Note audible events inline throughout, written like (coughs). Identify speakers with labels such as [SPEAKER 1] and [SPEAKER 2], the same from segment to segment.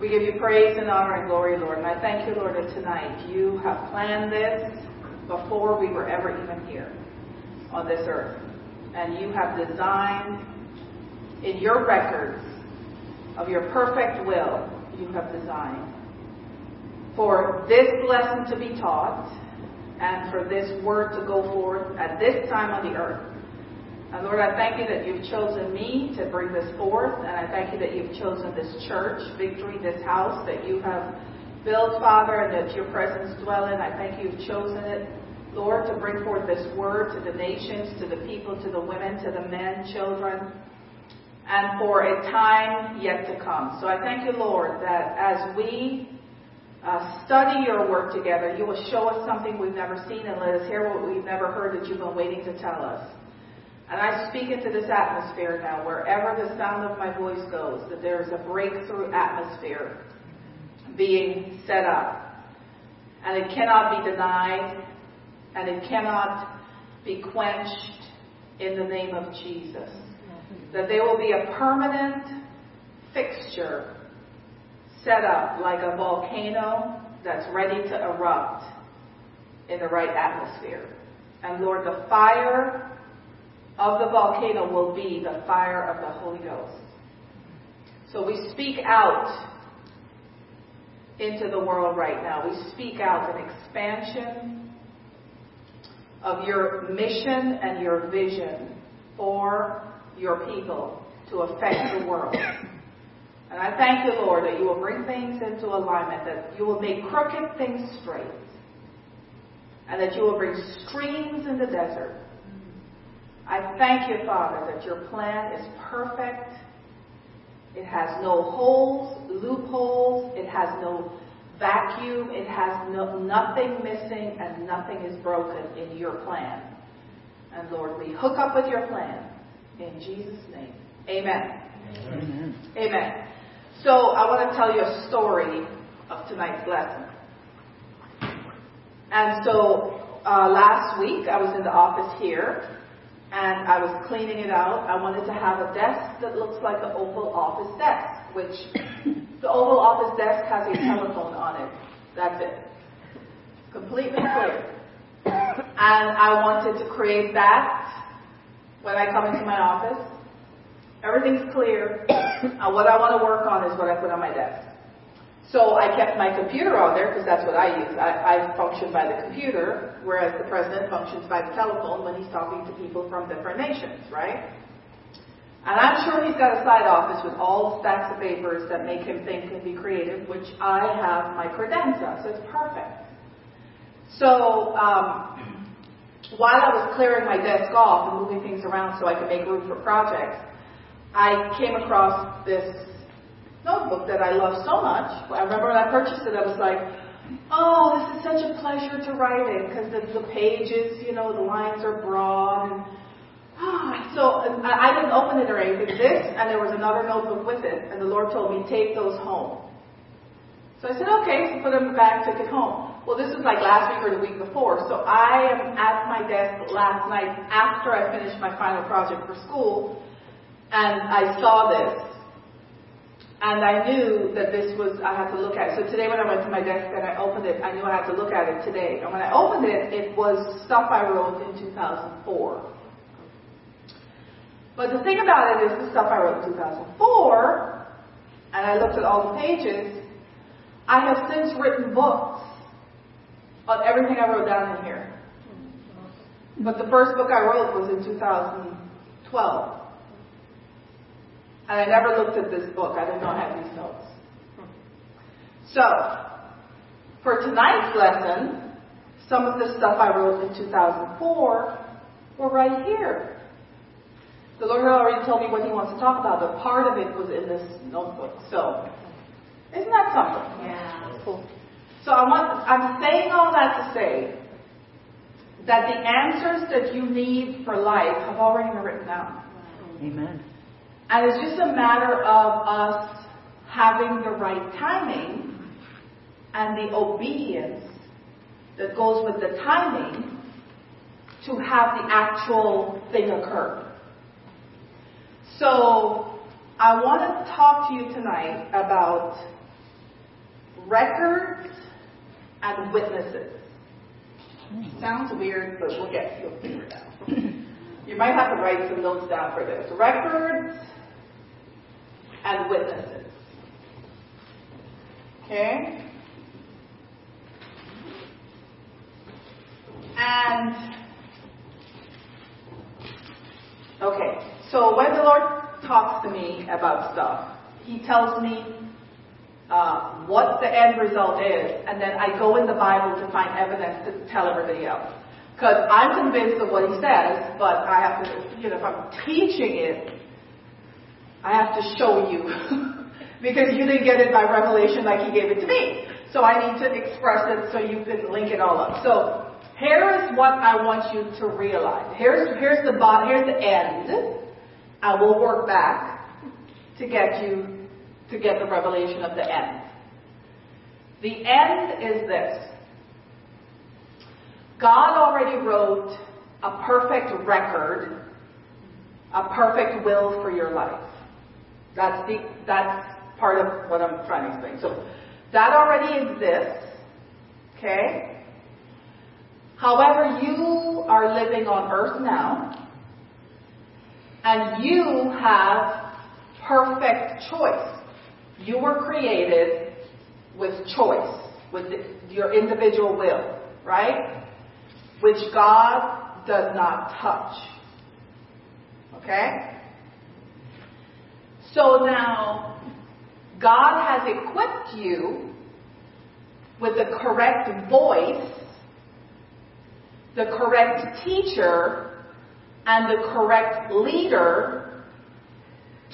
[SPEAKER 1] We give you praise and honor and glory, Lord. And I thank you, Lord, that tonight you have planned this before we were ever even here on this earth. And you have designed in your records of your perfect will, you have designed for this lesson to be taught and for this word to go forth at this time on the earth. And Lord, I thank you that you've chosen me to bring this forth, and I thank you that you've chosen this church, Victory, this house that you have built, Father, and that your presence dwell in. I thank you you've chosen it, Lord, to bring forth this word to the nations, to the people, to the women, to the men, children, and for a time yet to come. So I thank you, Lord, that as we uh, study your word together, you will show us something we've never seen and let us hear what we've never heard that you've been waiting to tell us. And I speak into this atmosphere now, wherever the sound of my voice goes, that there is a breakthrough atmosphere being set up. And it cannot be denied, and it cannot be quenched in the name of Jesus. That there will be a permanent fixture set up like a volcano that's ready to erupt in the right atmosphere. And Lord, the fire of the volcano will be the fire of the Holy Ghost. So we speak out into the world right now. We speak out an expansion of your mission and your vision for your people to affect the world. And I thank you, Lord, that you will bring things into alignment, that you will make crooked things straight, and that you will bring streams in the desert I thank you, Father, that your plan is perfect. It has no holes, loopholes. It has no vacuum. It has no, nothing missing and nothing is broken in your plan. And Lord, we hook up with your plan. In Jesus' name. Amen. Amen. Amen. So I want to tell you a story of tonight's lesson. And so uh, last week I was in the office here and I was cleaning it out. I wanted to have a desk that looks like the Oval Office desk, which the Oval Office desk has a telephone on it. That's it. Completely clear. And I wanted to create that when I come into my office. Everything's clear. (coughs) And what I want to work on is what I put on my desk. So I kept my computer on there because that's what I use. I, I function by the computer, whereas the president functions by the telephone when he's talking to people from different nations, right? And I'm sure he's got a side office with all stacks of papers that make him think and be creative, which I have my credenza, so it's perfect. So um, while I was clearing my desk off and moving things around so I could make room for projects, I came across this notebook that I love so much. I remember when I purchased it, I was like, oh, this is such a pleasure to write in because the, the pages, you know, the lines are broad. And, ah, so I, I didn't open it or anything. This, and there was another notebook with it, and the Lord told me, take those home. So I said, okay, so put them back, took it home. Well, this was like last week or the week before. So I am at my desk last night after I finished my final project for school, and I saw this. And I knew that this was, I had to look at it. So today when I went to my desk and I opened it, I knew I had to look at it today. And when I opened it, it was stuff I wrote in 2004. But the thing about it is the stuff I wrote in 2004, and I looked at all the pages, I have since written books on everything I wrote down in here. But the first book I wrote was in 2012. And I never looked at this book. I didn't have these notes. So, for tonight's lesson, some of the stuff I wrote in 2004 were right here. The Lord had already told me what He wants to talk about, but part of it was in this notebook. So, isn't that something?
[SPEAKER 2] Yeah.
[SPEAKER 1] Cool. So I want, I'm saying all that to say that the answers that you need for life have already been written down.
[SPEAKER 2] Amen.
[SPEAKER 1] And it's just a matter of us having the right timing and the obedience that goes with the timing to have the actual thing occur. So, I want to talk to you tonight about records and witnesses. Sounds weird, but we'll get you'll figure it out. (clears throat) You might have to write some notes down for this. Records and witnesses. Okay? And okay, so when the Lord talks to me about stuff, He tells me uh, what the end result is, and then I go in the Bible to find evidence to tell everybody else. Because I'm convinced of what He says, but I have to, you know, if I'm teaching it, I have to show you (laughs) because you didn't get it by revelation like He gave it to me. So I need to express it so you can link it all up. So here is what I want you to realize. Here's, here's the bot, here's the end. I will work back to get you to get the revelation of the end. The end is this. God already wrote a perfect record, a perfect will for your life. That's the that's part of what I'm trying to explain. So that already exists. Okay? However, you are living on earth now, and you have perfect choice. You were created with choice, with your individual will, right? Which God does not touch. Okay? So now, God has equipped you with the correct voice the correct teacher and the correct leader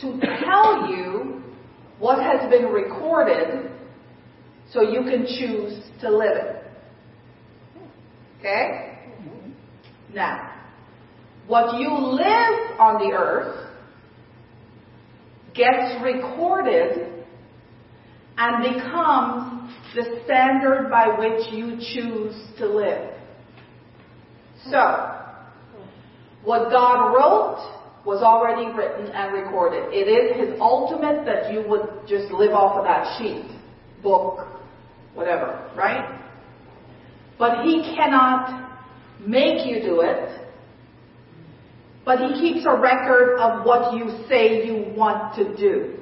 [SPEAKER 1] to tell you what has been recorded so you can choose to live it. Okay? Now, what you live on the earth gets recorded and becomes the standard by which you choose to live. So, what God wrote was already written and recorded. It is His ultimate that you would just live off of that sheet, book, whatever, right? But He cannot make you do it. But He keeps a record of what you say you want to do.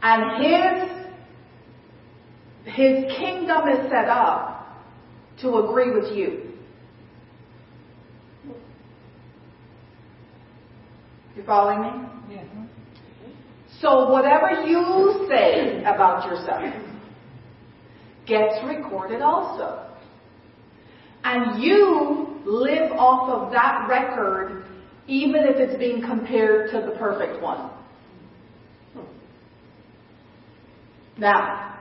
[SPEAKER 1] And His, His kingdom is set up to agree with you. You following me? Yeah. So whatever you say about yourself gets recorded also. And you live off of that record even if it's being compared to the perfect one. Now,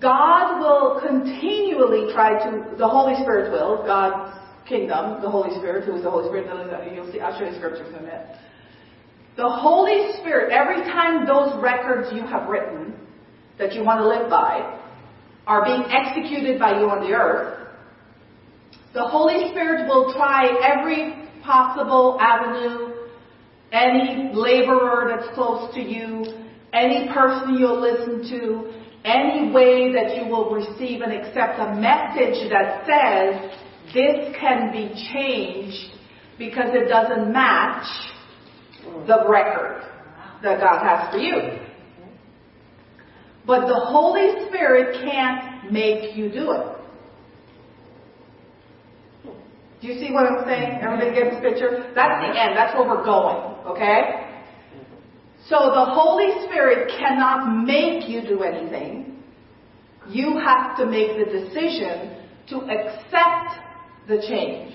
[SPEAKER 1] God will continually try to, the Holy Spirit will, God's kingdom, the Holy Spirit, who is the Holy Spirit, you'll see, I'll show you scriptures in a minute. The Holy Spirit, every time those records you have written that you want to live by are being executed by you on the earth, the Holy Spirit will try every possible avenue, any laborer that's close to you, any person you'll listen to, any way that you will receive and accept a message that says this can be changed because it doesn't match the record that God has for you. But the Holy Spirit can't make you do it. Do you see what I'm saying? Everybody get this picture? That's the end. That's where we're going. Okay? So the Holy Spirit cannot make you do anything. You have to make the decision to accept the change.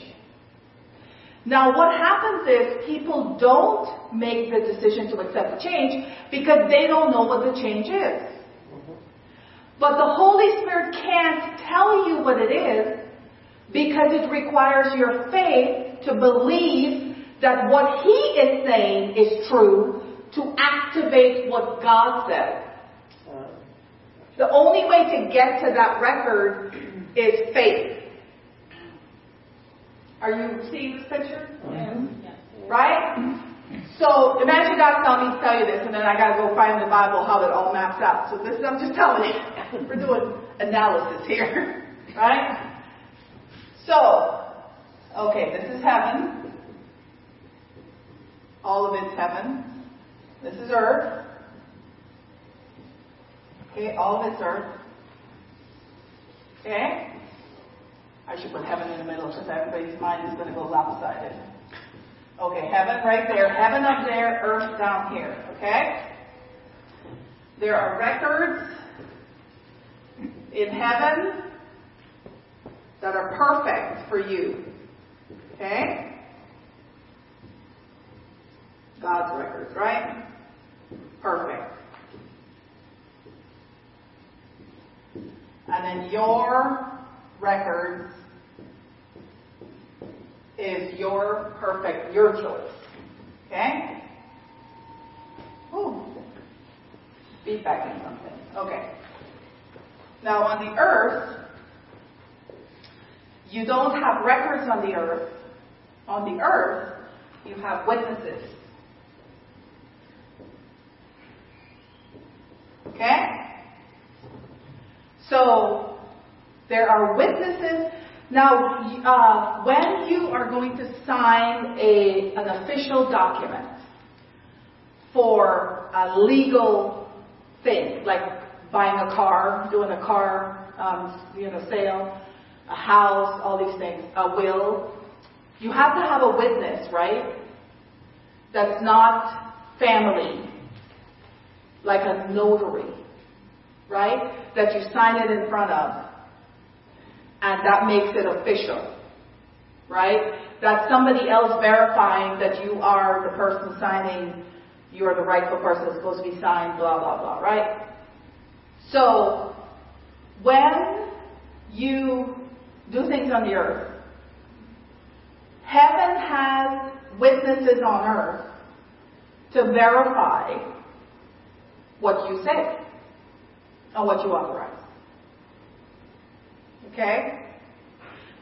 [SPEAKER 1] Now what happens is people don't make the decision to accept the change because they don't know what the change is. Mm-hmm. But the Holy Spirit can't tell you what it is because it requires your faith to believe that what He is saying is true to activate what God said. The only way to get to that record is faith. Are you seeing this picture? Right? So imagine God telling me to tell you this, and then I got to go find the Bible how it all maps out. So this is I'm just telling you. (laughs) We're doing analysis here, (laughs) right? So, okay, this is heaven. All of it's heaven. This is earth. Okay, all of it's earth. Okay? I should put heaven in the middle because everybody's mind is going to go lopsided. Okay, heaven right there, heaven up there, earth down here. Okay? There are records in heaven that are perfect for you. Okay? God's records, right? Perfect. And then your records is your perfect, your choice. Okay? Ooh. Feedback in something. Okay. Now on the earth, you don't have records on the earth. On the earth, you have witnesses. Okay? So, there are witnesses. Now, uh, when you are going to sign a, an official document for a legal thing, like buying a car, doing a car, um, you know, sale, a house, all these things, a will, you have to have a witness, right? That's not family, like a notary, right? That you sign it in front of. And that makes it official, right? That's somebody else verifying that you are the person signing, you are the rightful person that's supposed to be signed, blah, blah, blah, right? So, when you do things on the earth, heaven has witnesses on earth to verify what you say and what you authorize. Okay?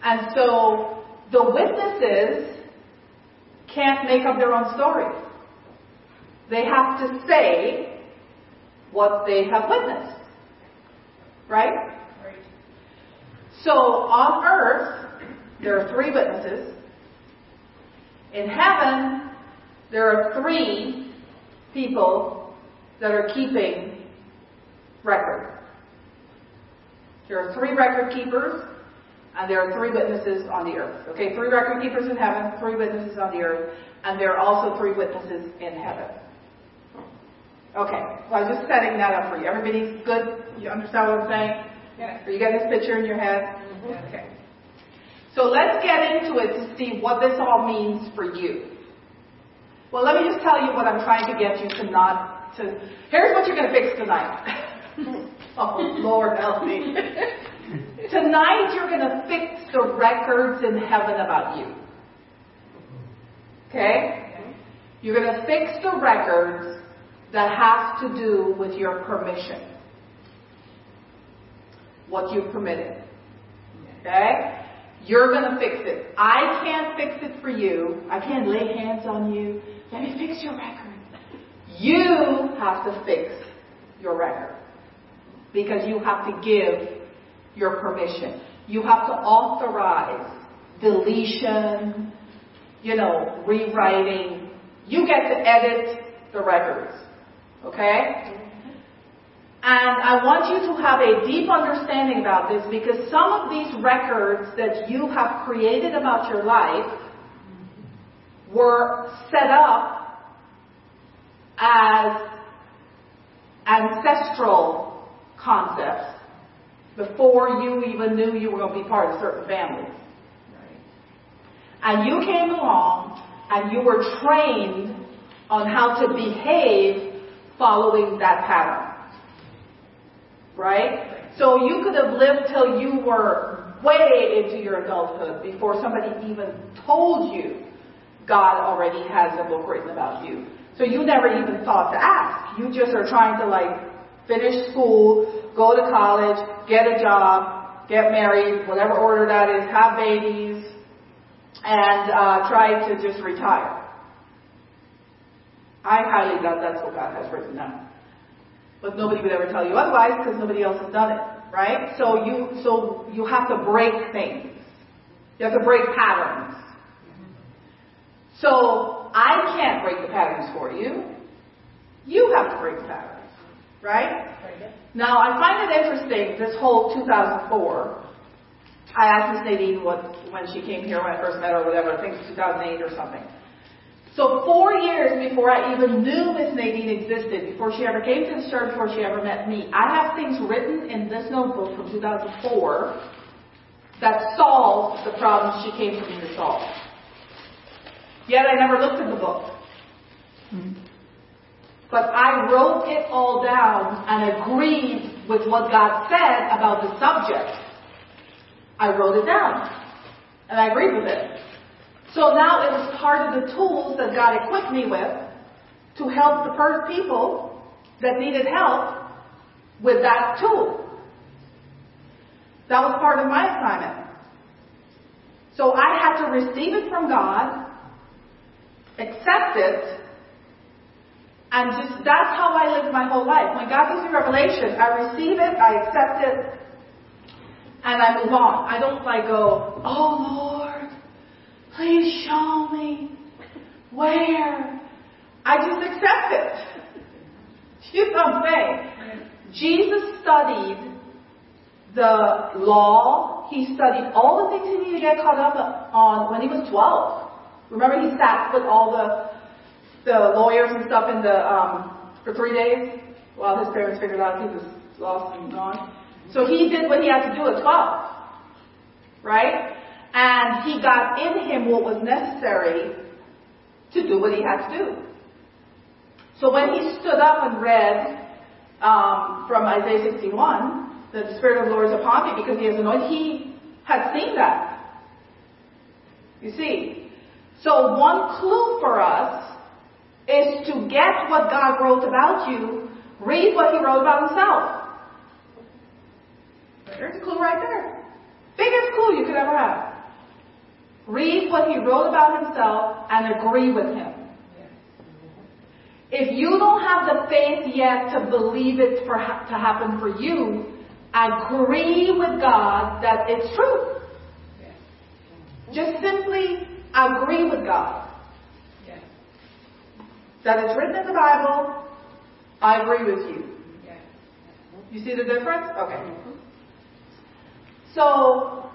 [SPEAKER 1] And so the witnesses can't make up their own story. They have to say what they have witnessed. Right? So on earth, there are three witnesses. In heaven, there are three people that are keeping record. There are three record keepers, and there are three witnesses on the earth. Okay, three record keepers in heaven, three witnesses on the earth, and there are also three witnesses in heaven. Okay, so I'm just setting that up for you. Everybody's good? You understand what I'm saying? Yeah. Are you getting this picture in your head? Mm-hmm. Okay. So let's get into it to see what this all means for you. Well, let me just tell you what I'm trying to get you to not to. Here's what you're going to fix tonight. (laughs) oh, Lord help me. (laughs) tonight you're going to fix the records in heaven about you. Okay? You're going to fix the records that have to do with your permission. What you permitted. Okay? You're going to fix it. I can't fix it for you. I can't lay hands on you. Let me fix your record. You have to fix your record. Because you have to give your permission. You have to authorize deletion, you know, rewriting. You get to edit the records. Okay? And I want you to have a deep understanding about this because some of these records that you have created about your life were set up as ancestral concepts before you even knew you were going to be part of certain families. And you came along and you were trained on how to behave following that pattern. Right? So you could have lived till you were way into your adulthood before somebody even told you God already has a book written about you. So you never even thought to ask. You just are trying to like finish school, go to college, get a job, get married, whatever order that is, have babies, and uh, try to just retire. I highly doubt that's what God has written down. But nobody would ever tell you otherwise because nobody else has done it, right? So you, so you have to break things. You have to break patterns. So I can't break the patterns for you. You have to break the patterns, right? Now I find it interesting, this whole 2004. I asked Miss Nadine what, when she came here when I first met her whatever, I think it was 2008 or something. So four years before I even knew Miss Nadine existed, before she ever came to the church, before she ever met me, I have things written in this notebook from 2004 that solved the problems she came to me to solve. Yet I never looked at the book. But I wrote it all down and agreed with what God said about the subject. I wrote it down. And I agreed with it. So now it was part of the tools that God equipped me with to help the first people that needed help with that tool. That was part of my assignment. So I had to receive it from God, accept it, and just that's how I live my whole life. When God gives me revelation, I receive it, I accept it, and I move on. I don't like go, oh Lord, please show me where. I just accept it. (laughs) You what I'm? Jesus studied the law. He studied all the things he needed to get caught up on when he was 12. Remember he sat with all the the lawyers and stuff in the um, for three days while his parents figured out he was lost and gone. So he did what he had to do at 12. Right? And he got in him what was necessary to do what he had to do. So when he stood up and read um, from Isaiah 61, that the Spirit of the Lord is upon me because he has anointed, he had seen that. You see? So one clue for us is to get what God wrote about you, read what he wrote about himself. There's a clue right there. Biggest clue you could ever have. Read what he wrote about himself and agree with him. If you don't have the faith yet to believe it for, to happen for you, agree with God that it's true. Just simply agree with God. That it's written in the Bible, I agree with you. You see the difference? Okay. So,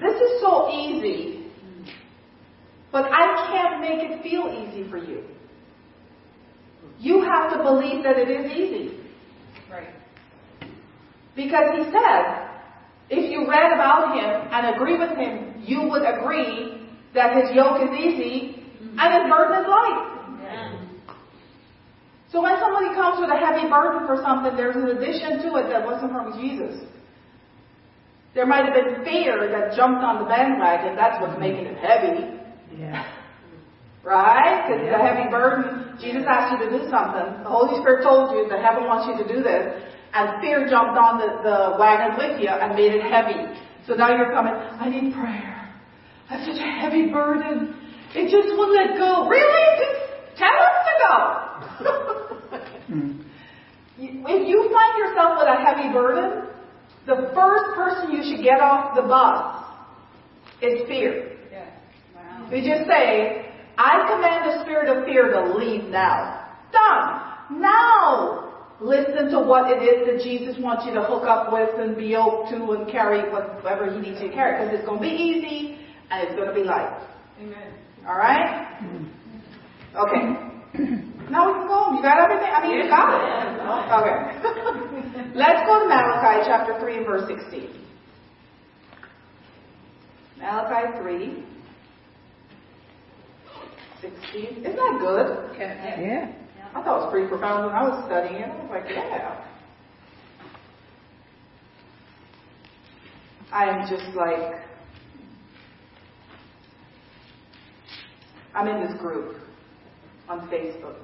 [SPEAKER 1] this is so easy, but I can't make it feel easy for you. You have to believe that it is easy.
[SPEAKER 2] Right.
[SPEAKER 1] Because he said, if you read about him and agree with him, you would agree that his yoke is easy and his burden is light. So when somebody comes with a heavy burden for something, there's an addition to it that wasn't from Jesus. There might have been fear that jumped on the bandwagon. That's what's making it heavy.
[SPEAKER 3] Yeah.
[SPEAKER 1] Right? Because the heavy burden, Jesus asked you to do something. The Holy Spirit told you that heaven wants you to do this. And fear jumped on the, the wagon with you and made it heavy. So now you're coming, I need prayer. I have such a heavy burden. It just won't let go. Really? Just ten months ago. Mm. (laughs) if you find yourself with a heavy burden, the first person you should get off the bus is fear.
[SPEAKER 2] Yes. Wow.
[SPEAKER 1] You just say, I command the spirit of fear to leave now. Done. Now, listen to what it is that Jesus wants you to hook up with and be yoked to and carry whatever he needs you to carry. Because it's going to be easy and it's going to be light.
[SPEAKER 2] Amen.
[SPEAKER 1] All right? Okay. (clears throat) Now we can go home. You got everything? I mean, you got it. Okay. (laughs) Let's go to Malachi chapter 3 and verse 16. Malachi 3, 16. Isn't that good?
[SPEAKER 3] Yeah.
[SPEAKER 1] I thought it was pretty profound when I was studying it. I was like, yeah. I am just like, I'm in this group on Facebook.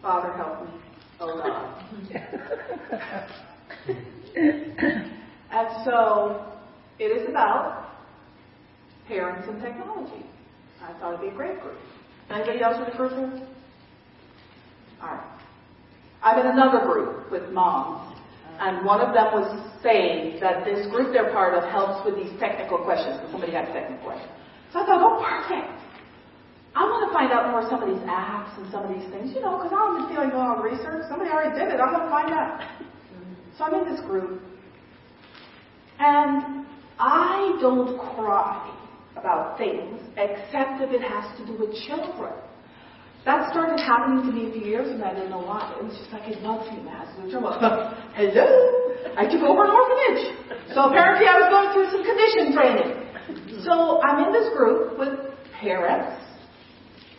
[SPEAKER 1] Father, help me. Oh (laughs) and so it is about parents and technology. I thought it'd be a great group. Anybody else with a group? Alright. I'm in another group with moms, and one of them was saying that this group they're part of helps with these technical questions, somebody had a technical questions. So I thought, oh, perfect. I want to find out more about some of these apps and some of these things, you know, because I don't just feel like doing all the research. Somebody already did it. I'm going to find out. (laughs) So I'm in this group, and I don't cry about things except if it has to do with children. That started happening to me a few years ago, and I didn't know why. It was just like it bugs me, man. So (laughs) Hello, I took over an orphanage. So apparently I was going through some condition training. So I'm in this group with parents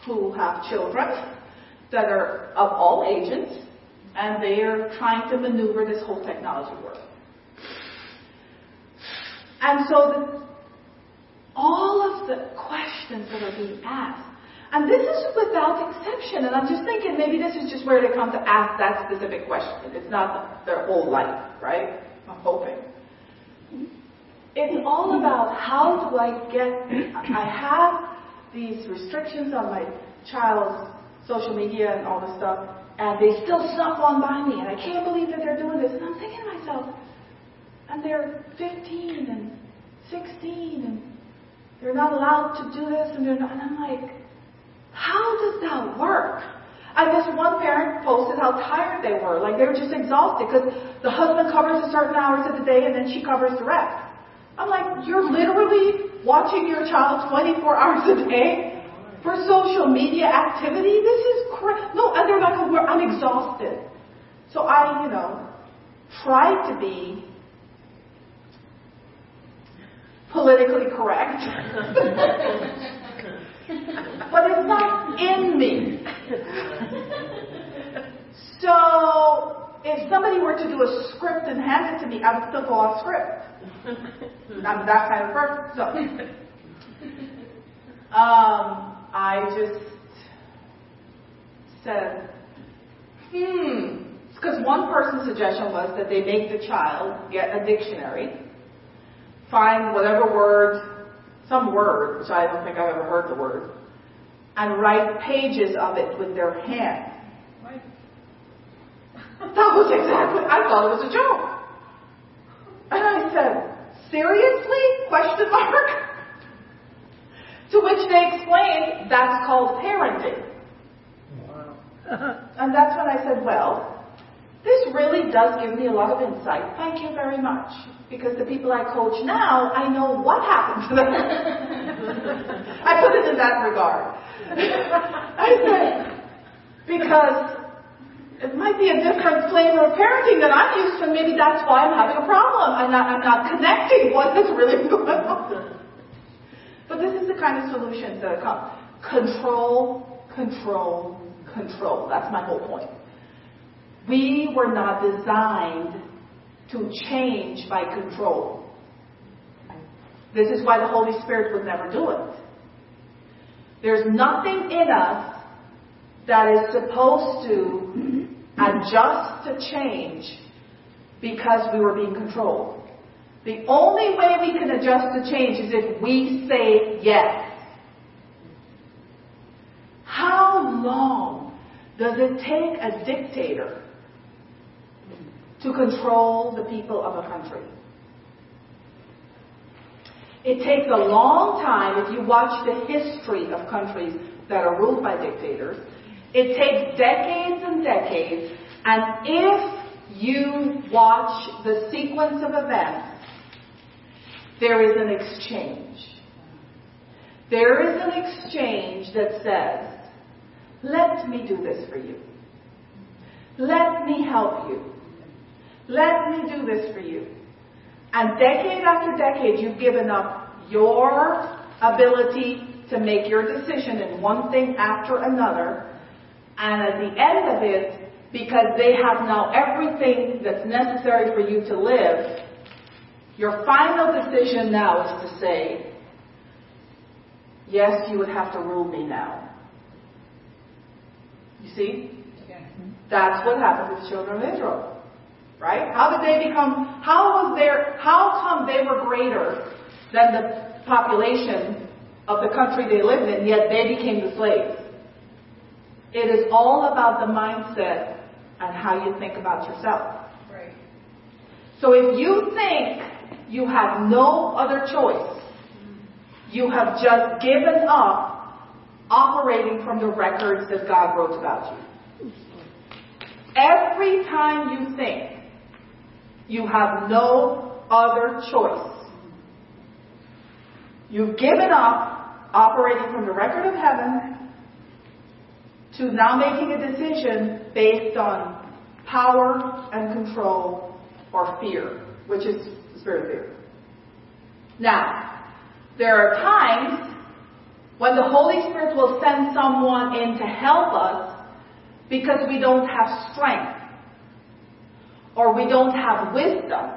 [SPEAKER 1] who have children that are of all ages, and they are trying to maneuver this whole technology world. And so the, all of the questions that are being asked and this is without exception. And I'm just thinking maybe this is just where they come to ask that specific question. It's not their whole life, right? I'm hoping. It's all about how do I get, I have these restrictions on my child's social media and all this stuff, and they still snuck on by me, and I can't believe that they're doing this. And I'm thinking to myself, and they're 15 and 16, and they're not allowed to do this, and they're not, and I'm like, how does that work? And this one parent posted how tired they were. Like they were just exhausted because the husband covers a certain hours of the day and then she covers the rest. I'm like, you're literally watching your child 24 hours a day for social media activity? This is crazy. No, and they're like, I'm exhausted. So I, you know, tried to be politically correct. (laughs) but it's not in me. so, if somebody were to do a script and hand it to me, I would still go off script. (laughs) I'm that kind of person. So, (laughs) um, I just said, hmm. Because one person's suggestion was that they make the child get a dictionary, find whatever word some word, which I don't think I've ever heard the word, and write pages of it with their hand. That was exactly, I thought it was a joke. And I said, seriously? Question mark? to which they explained, that's called parenting. Wow. and that's when I said, well, this really does give me a lot of insight. Thank you very much. Because the people I coach now, I know what happened to them. (laughs) I put it in that regard. (laughs) I said, because it might be a different flavor of parenting than I'm used to. Maybe that's why I'm having a problem. I'm not, I'm not connecting what is really (laughs) going on. But this is the kind of solutions that come. Control, control, control. That's my whole point. We were not designed to change by control. This is why the Holy Spirit would never do it. There's nothing in us that is supposed to adjust to change because we were being controlled. The only way we can adjust to change is if we say yes. How long does it take a dictator to control the people of a country. It takes a long time if you watch the history of countries that are ruled by dictators. It takes decades and decades, and if you watch the sequence of events, there is an exchange. There is an exchange that says, let me do this for you. Let me help you. Let me do this for you. And decade after decade, you've given up your ability to make your decision in one thing after another. And at the end of it, because they have now everything that's necessary for you to live, your final decision now is to say, yes, you would have to rule me now. You see? That's what happened with the children of Israel. Right? How did they become, how was their how come they were greater than the population of the country they lived in, yet they became the slaves? It is all about the mindset and how you think about yourself.
[SPEAKER 2] Right.
[SPEAKER 1] So if you think you have no other choice, you have just given up operating from the records that God wrote about you. Every time you think you have no other choice, you've given up operating from the record of heaven to now making a decision based on power and control or fear, which is spirit of fear. Now, there are times when the Holy Spirit will send someone in to help us because we don't have strength, or we don't have wisdom,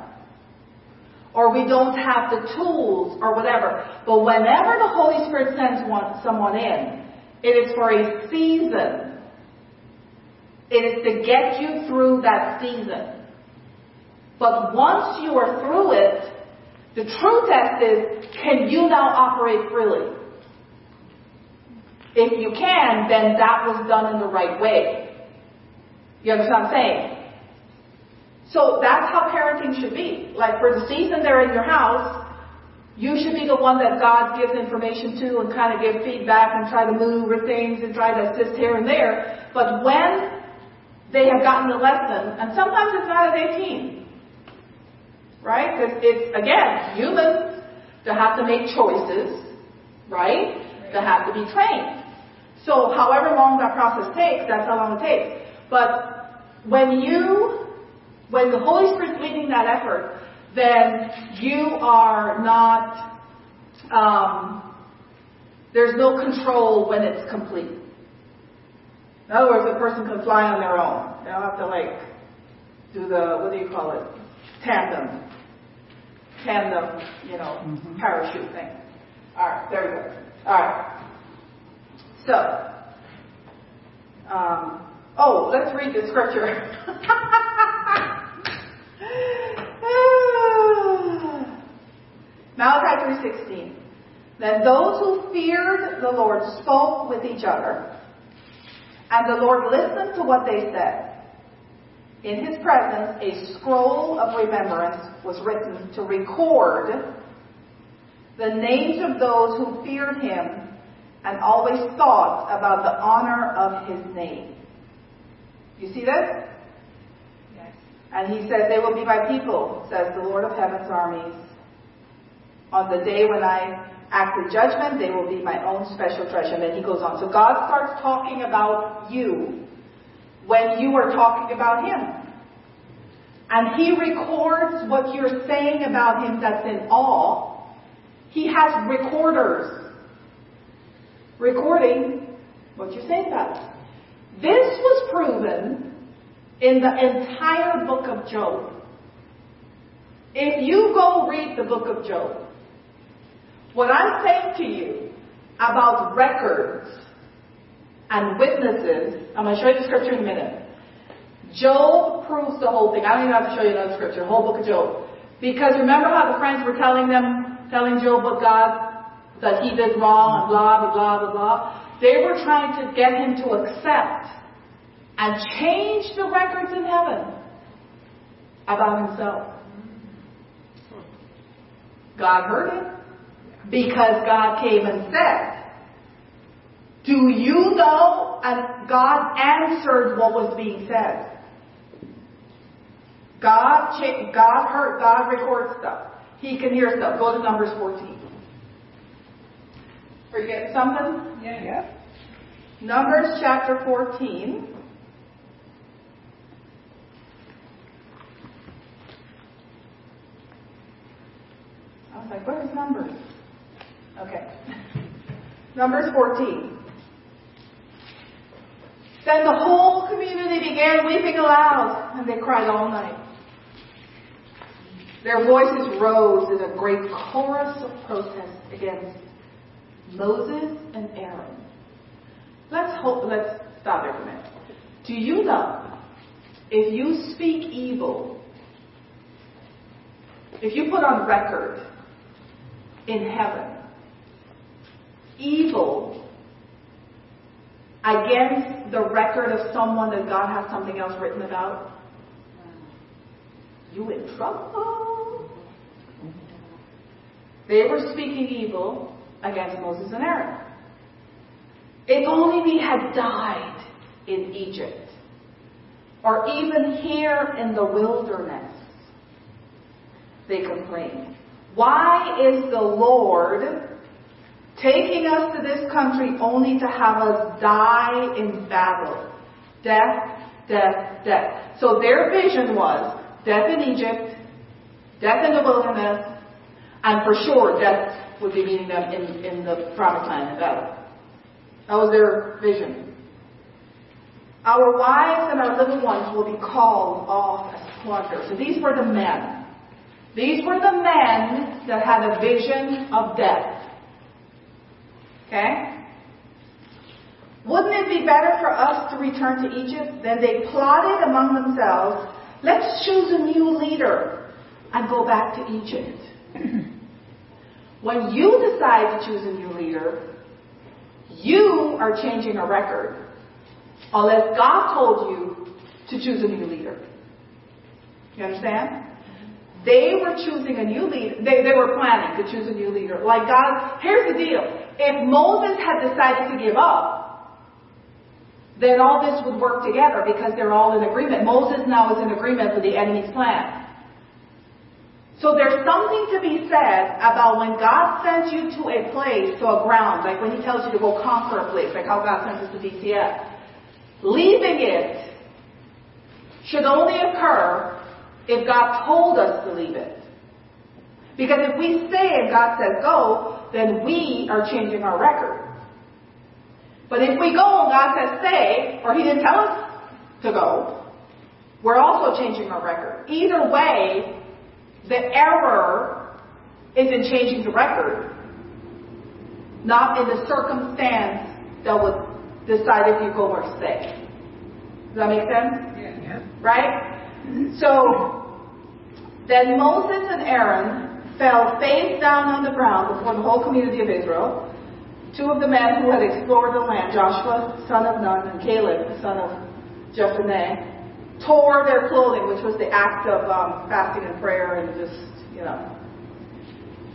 [SPEAKER 1] or we don't have the tools, or whatever. But whenever the Holy Spirit sends one, someone in, it is for a season. It is to get you through that season. But once you are through it, the true test is, can you now operate freely? If you can, then that was done in the right way. You understand what I'm saying? So that's how parenting should be. Like for the season they're in your house, you should be the one that God gives information to and kind of give feedback and try to maneuver things and try to assist here and there. But when they have gotten the lesson, and sometimes it's not at 18, right? Because it's, again, humans to have to make choices, right? To have to be trained. So however long that process takes, that's how long it takes. But when you, when the Holy Spirit's leading that effort, then you are not, um, there's no control when it's complete. In other words, a person can fly on their own. They don't have to like do the, what do you call it? Tandem. Tandem, you know, mm-hmm. parachute thing. Alright, there we go. Alright. So, um, oh, let's read the scripture. (laughs) (sighs) Malachi 3.16. Then those who feared the Lord spoke with each other, and the Lord listened to what they said. In his presence, a scroll of remembrance was written to record the names of those who feared him and always thought about the honor of his name. You see this? And he says, They will be my people, says the Lord of heaven's armies. On the day when I act with judgment, they will be my own special treasure. And then he goes on. So God starts talking about you when you are talking about him. And he records what you're saying about him that's in awe. He has recorders recording what you're saying about him. This was proven in the entire book of Job. If you go read the book of Job, what I'm saying to you about records and witnesses, I'm going to show you the scripture in a minute. Job proves the whole thing. I don't even have to show you another scripture, the whole book of Job. Because remember how the friends were telling them, telling Job what God, that he did wrong and blah, blah, blah, blah, blah. They were trying to get him to accept and change the records in heaven about himself. God heard it because God came and said, Do you know? And God answered what was being said. God, God heard, God records stuff. He can hear stuff. Go to Numbers 14. Are you getting something?
[SPEAKER 2] Yeah. yeah.
[SPEAKER 1] Numbers chapter 14. Was like, where's Numbers? Okay. Numbers 14. Then the whole community began weeping aloud, and they cried all night. Their voices rose in a great chorus of protest against Moses and Aaron. Let's hope, let's stop there for a minute. Do you know if you speak evil, if you put on record in heaven evil against the record of someone that God has something else written about, you in trouble. They were speaking evil against Moses and Aaron. If only we had died in Egypt, or even here in the wilderness, they complained. Why is the Lord taking us to this country only to have us die in battle? Death, death, death. So their vision was death in Egypt, death in the wilderness, and for sure death would be meeting them in, in the promised land in battle. That was their vision. Our wives and our little ones will be called off as plunder. So these were the men. These were the men that had a vision of death. Okay? Wouldn't it be better for us to return to Egypt? Then they plotted among themselves, let's choose a new leader and go back to Egypt. (clears throat) when you decide to choose a new leader, you are changing a record. Unless God told you to choose a new leader. You understand? They were choosing a new leader. They, they were planning to choose a new leader. Like God, here's the deal. If Moses had decided to give up, then all this would work together because they're all in agreement. Moses now is in agreement with the enemy's plan. So there's something to be said about when God sends you to a place, to a ground, like when He tells you to go conquer a place, like how God sends us to DCF. Leaving it should only occur if God told us to leave it. Because if we stay and God says go, then we are changing our record. But if we go and God says stay, or He didn't tell us to go, we're also changing our record. Either way, the error is in changing the record, not in the circumstance that would decide if you go or stay. Does that make sense?
[SPEAKER 2] Yeah.
[SPEAKER 1] Right? So, then Moses and Aaron fell face down on the ground before the whole community of Israel. Two of the men who had explored the land, Joshua, son of Nun, and Caleb, son of Jephunneh, tore their clothing, which was the act of um, fasting and prayer and just, you know.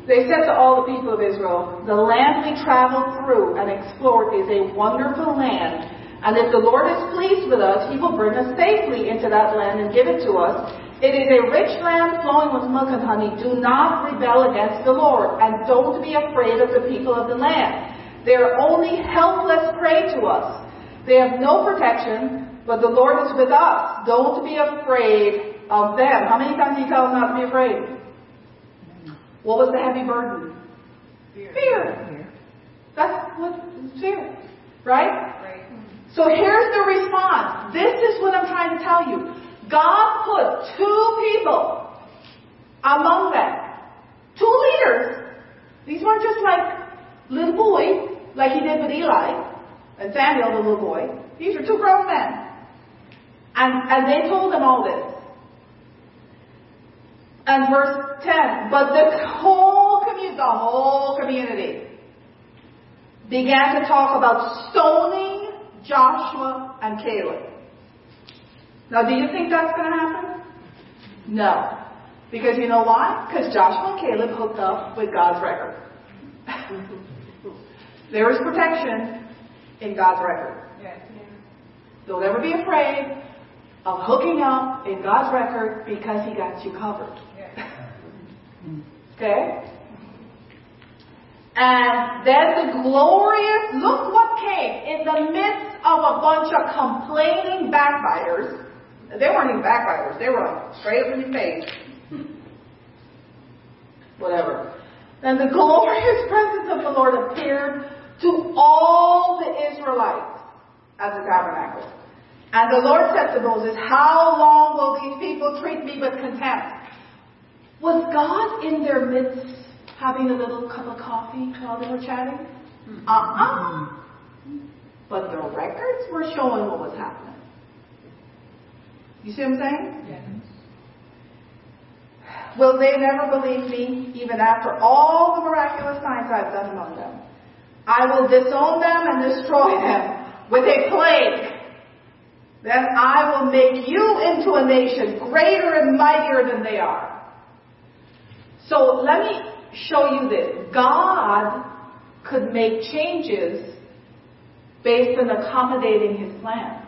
[SPEAKER 1] They said to all the people of Israel, The land we traveled through and explored is a wonderful land, and if the Lord is pleased with us, He will bring us safely into that land and give it to us. It is a rich land flowing with milk and honey. Do not rebel against the Lord, and don't be afraid of the people of the land. They are only helpless prey to us. They have no protection, but the Lord is with us. Don't be afraid of them. How many times do you tell them not to be afraid? What was the heavy burden?
[SPEAKER 2] Fear.
[SPEAKER 1] Fear. That's what fear. Right? So here's the response. This is what I'm trying to tell you. God put two people among them. Two leaders. These weren't just like little boy, like he did with Eli and Samuel, the little boy. These are two grown men. And, and they told them all this. And verse 10, but the whole community, the whole community began to talk about stoning Joshua and Caleb. Now, do you think that's going to happen? No. Because you know why? Because Joshua and Caleb hooked up with God's record. (laughs) there is protection in God's record.
[SPEAKER 2] Yes.
[SPEAKER 1] Don't ever be afraid of hooking up in God's record because He got you covered. (laughs) Okay? And then the glorious, look what came in the midst of a bunch of complaining backbiters. They weren't even backbiters, they were straight up in your face. Whatever. And the glorious (laughs) presence of the Lord appeared to all the Israelites at the tabernacle. And the Lord said to Moses, How long will these people treat me with contempt? Was God in their midst having a little cup of coffee while they were chatting? Mm-hmm. Uh-uh. But the records were showing what was happening. You see what I'm saying?
[SPEAKER 2] Yes.
[SPEAKER 1] Will they never believe me, even after all the miraculous signs I've done among them? I will disown them and destroy them. with a plague. Then I will make you into a nation greater and mightier than they are. So let me show you this. God could make changes based on accommodating his plan.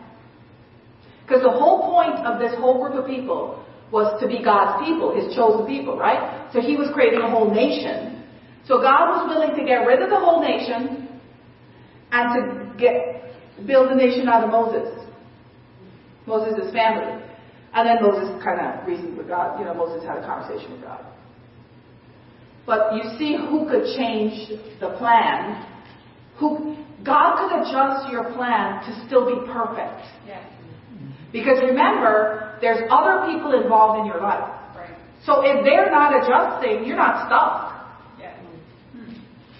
[SPEAKER 1] Because the whole point of this whole group of people was to be God's people, his chosen people, right? So he was creating a whole nation. So God was willing to get rid of the whole nation and to get build a nation out of Moses. Moses' family. And then Moses kind of reasoned with God. You know, Moses had a conversation with God. But you see who could change the plan. Who God could adjust your plan to still be perfect.
[SPEAKER 2] Yes.
[SPEAKER 1] Because remember, there's other people involved in your life.
[SPEAKER 2] Right.
[SPEAKER 1] So if they're not adjusting, you're not stuck.
[SPEAKER 2] Yes.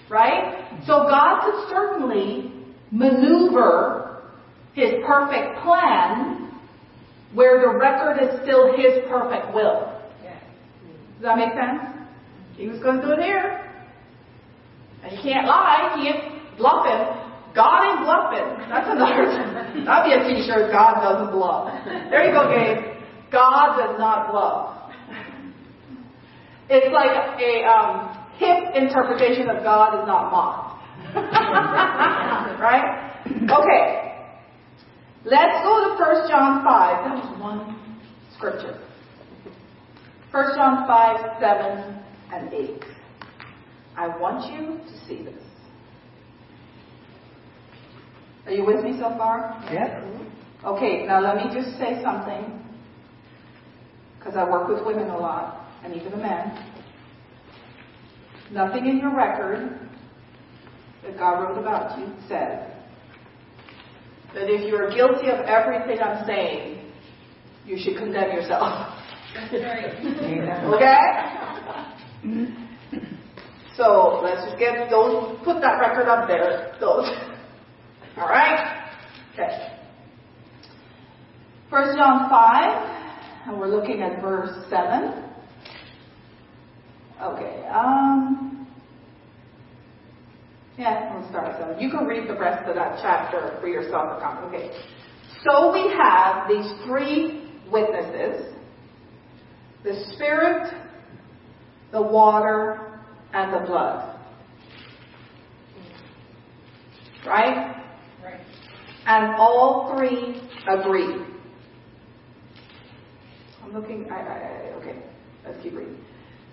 [SPEAKER 1] Right? So God could certainly maneuver his perfect plan where the record is still his perfect will.
[SPEAKER 2] Yes.
[SPEAKER 1] Does that make sense? He was going to do it here. And you can't lie. He ain't bluffing. God ain't bluffing. That's another. (laughs) That'd be a t-shirt. God doesn't bluff. There you go, Gabe. God does not bluff. It's like a um, hip interpretation of God is not mocked. (laughs) right? Okay. Let's go to 1 John 5. That was one scripture. 1 John 5, 7, and 8. I want you to see this. Are you with me so far?
[SPEAKER 3] Yes.
[SPEAKER 1] Okay, now let me just say something, because I work with women a lot, and even the men. Nothing in your record that God wrote about you says that if you are guilty of everything I'm saying, you should condemn yourself.
[SPEAKER 2] Right. (laughs)
[SPEAKER 1] Okay? So let's just get those, put that record up there. Those. (laughs) All right? Okay. First John 5, and we're looking at verse 7. Okay, um, yeah, we'll start 7. You can read the rest of that chapter for yourself. Okay. So we have these three witnesses the Spirit, the water, and the blood. Right?
[SPEAKER 2] Right.
[SPEAKER 1] And all three agree. I'm looking, I, I, I- okay, let's keep reading.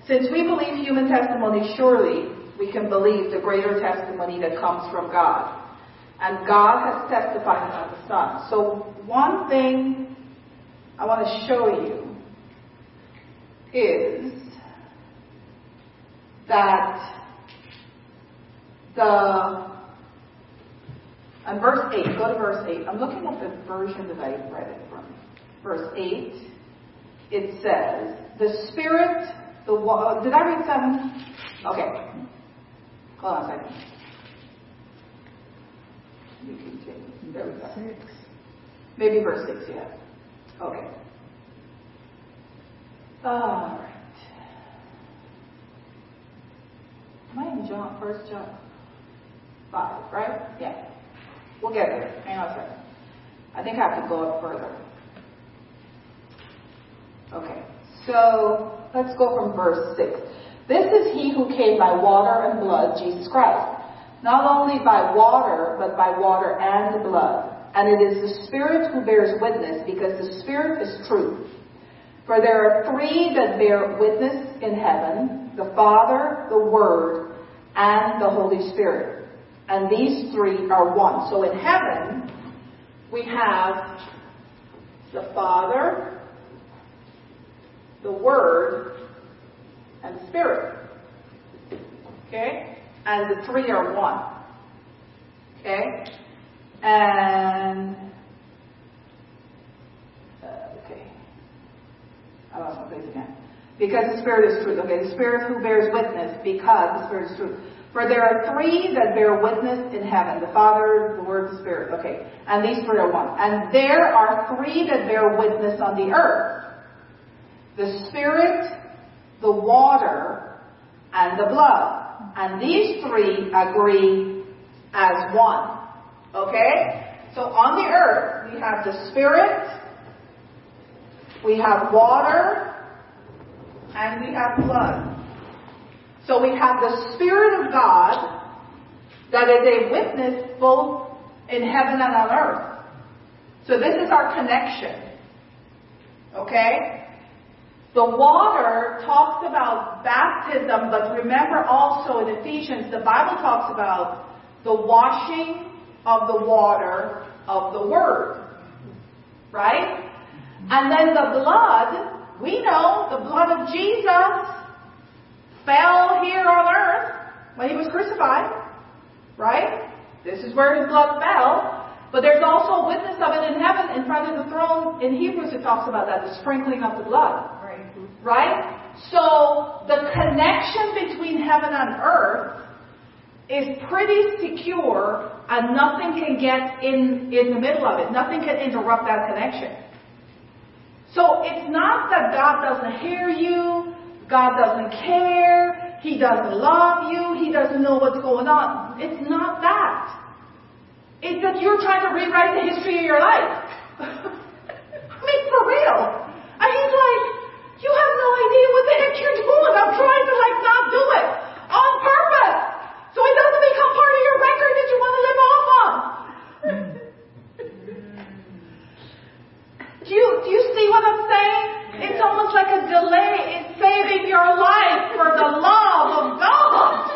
[SPEAKER 1] Since we believe human testimony, surely we can believe the greater testimony that comes from God. And God has testified about the Son. So one thing I want to show you is that the and verse 8, go to verse 8. I'm looking at the version that I read it from. Verse 8, it says, The Spirit, the wa- uh, Did I read 7? Okay. Hold on a second. You continue. There we go.
[SPEAKER 3] Six.
[SPEAKER 1] Maybe verse 6, yeah. Okay. All right. Am I in John, First John 5, right? Yeah. We'll get there. Hang on a second. I think I have to go up further. Okay. So let's go from verse 6. This is he who came by water and blood, Jesus Christ. Not only by water, but by water and blood. And it is the Spirit who bears witness, because the Spirit is truth. For there are three that bear witness in heaven the Father, the Word, and the Holy Spirit. And these three are one. So in heaven, we have the Father, the Word, and Spirit. Okay? And the three are one. Okay? And, uh, okay. I lost my place again. Because the Spirit is truth. Okay, the Spirit who bears witness, because the Spirit is truth. For there are three that bear witness in heaven the Father, the Word, the Spirit. Okay, and these three are one. And there are three that bear witness on the earth the Spirit, the water, and the blood. And these three agree as one. Okay? So on the earth, we have the spirit, we have water, and we have blood. So we have the Spirit of God that is a witness both in heaven and on earth. So this is our connection. Okay? The water talks about baptism, but remember also in Ephesians, the Bible talks about the washing of the water of the Word. Right? And then the blood, we know the blood of Jesus fell here on earth when he was crucified. Right? This is where his blood fell. But there's also a witness of it in heaven in front of the throne. In Hebrews it talks about that, the sprinkling of the blood.
[SPEAKER 2] Right.
[SPEAKER 1] Right? So the connection between heaven and earth is pretty secure and nothing can get in, in the middle of it. Nothing can interrupt that connection. So it's not that God doesn't hear you, God doesn't care, He doesn't love you, He doesn't know what's going on. It's not that. It's that you're trying to rewrite the history of your life. (laughs) I mean, for real. And He's like, you have no idea what the heck you're doing. I'm trying to like not do it on purpose. So it doesn't become part of your record that you want to live off of. (laughs) do you do you see what I'm saying? It's almost like a delay in saving your life for the love of God. (laughs)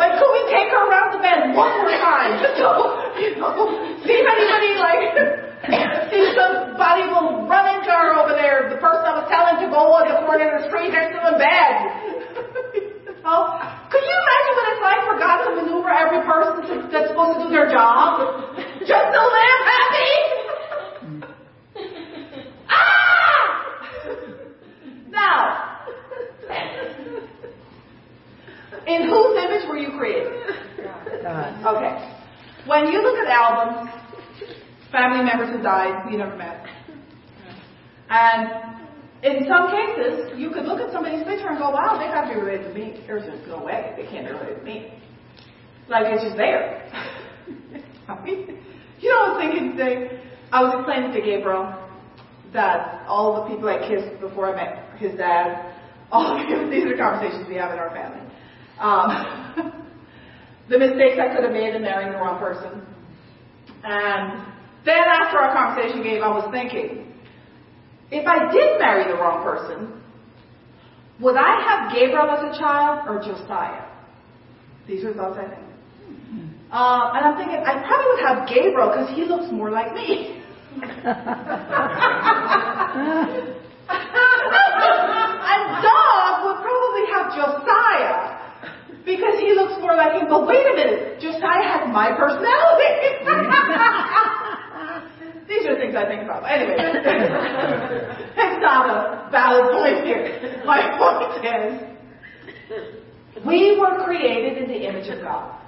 [SPEAKER 1] like could we take her around the bend one more time? (laughs) Just to, you know, see if anybody like (coughs) see somebody will run into her over there. The person I was telling to go on the corner of the street next to in bed. (laughs) Oh, could you imagine what it's like for God to maneuver every person to, that's supposed to do their job just to live happy? ah! Now, in whose image were you created?
[SPEAKER 3] God.
[SPEAKER 1] Okay. When you look at albums, family members who died, you never met. And in some cases, you could look at somebody's picture and go, wow, they have to be related to me. There's just no way they can't be related to me. Like it's just there. (laughs) You know, I was thinking today, I was explaining to Gabriel that all the people I kissed before I met his dad, all of (laughs) these are conversations we have in our family. Um, (laughs) the mistakes I could have made in marrying the wrong person. And then after our conversation game, I was thinking, if I did marry the wrong person, would I have Gabriel as a child or Josiah? These are thoughts I think. Uh, and I'm thinking, I probably would have Gabriel because he looks more like me. (laughs) and Doug would probably have Josiah because he looks more like him. But wait a minute, Josiah has my personality. (laughs) These are things I think about. Anyway, it's not a valid point here. My point is, we were created in the image of God.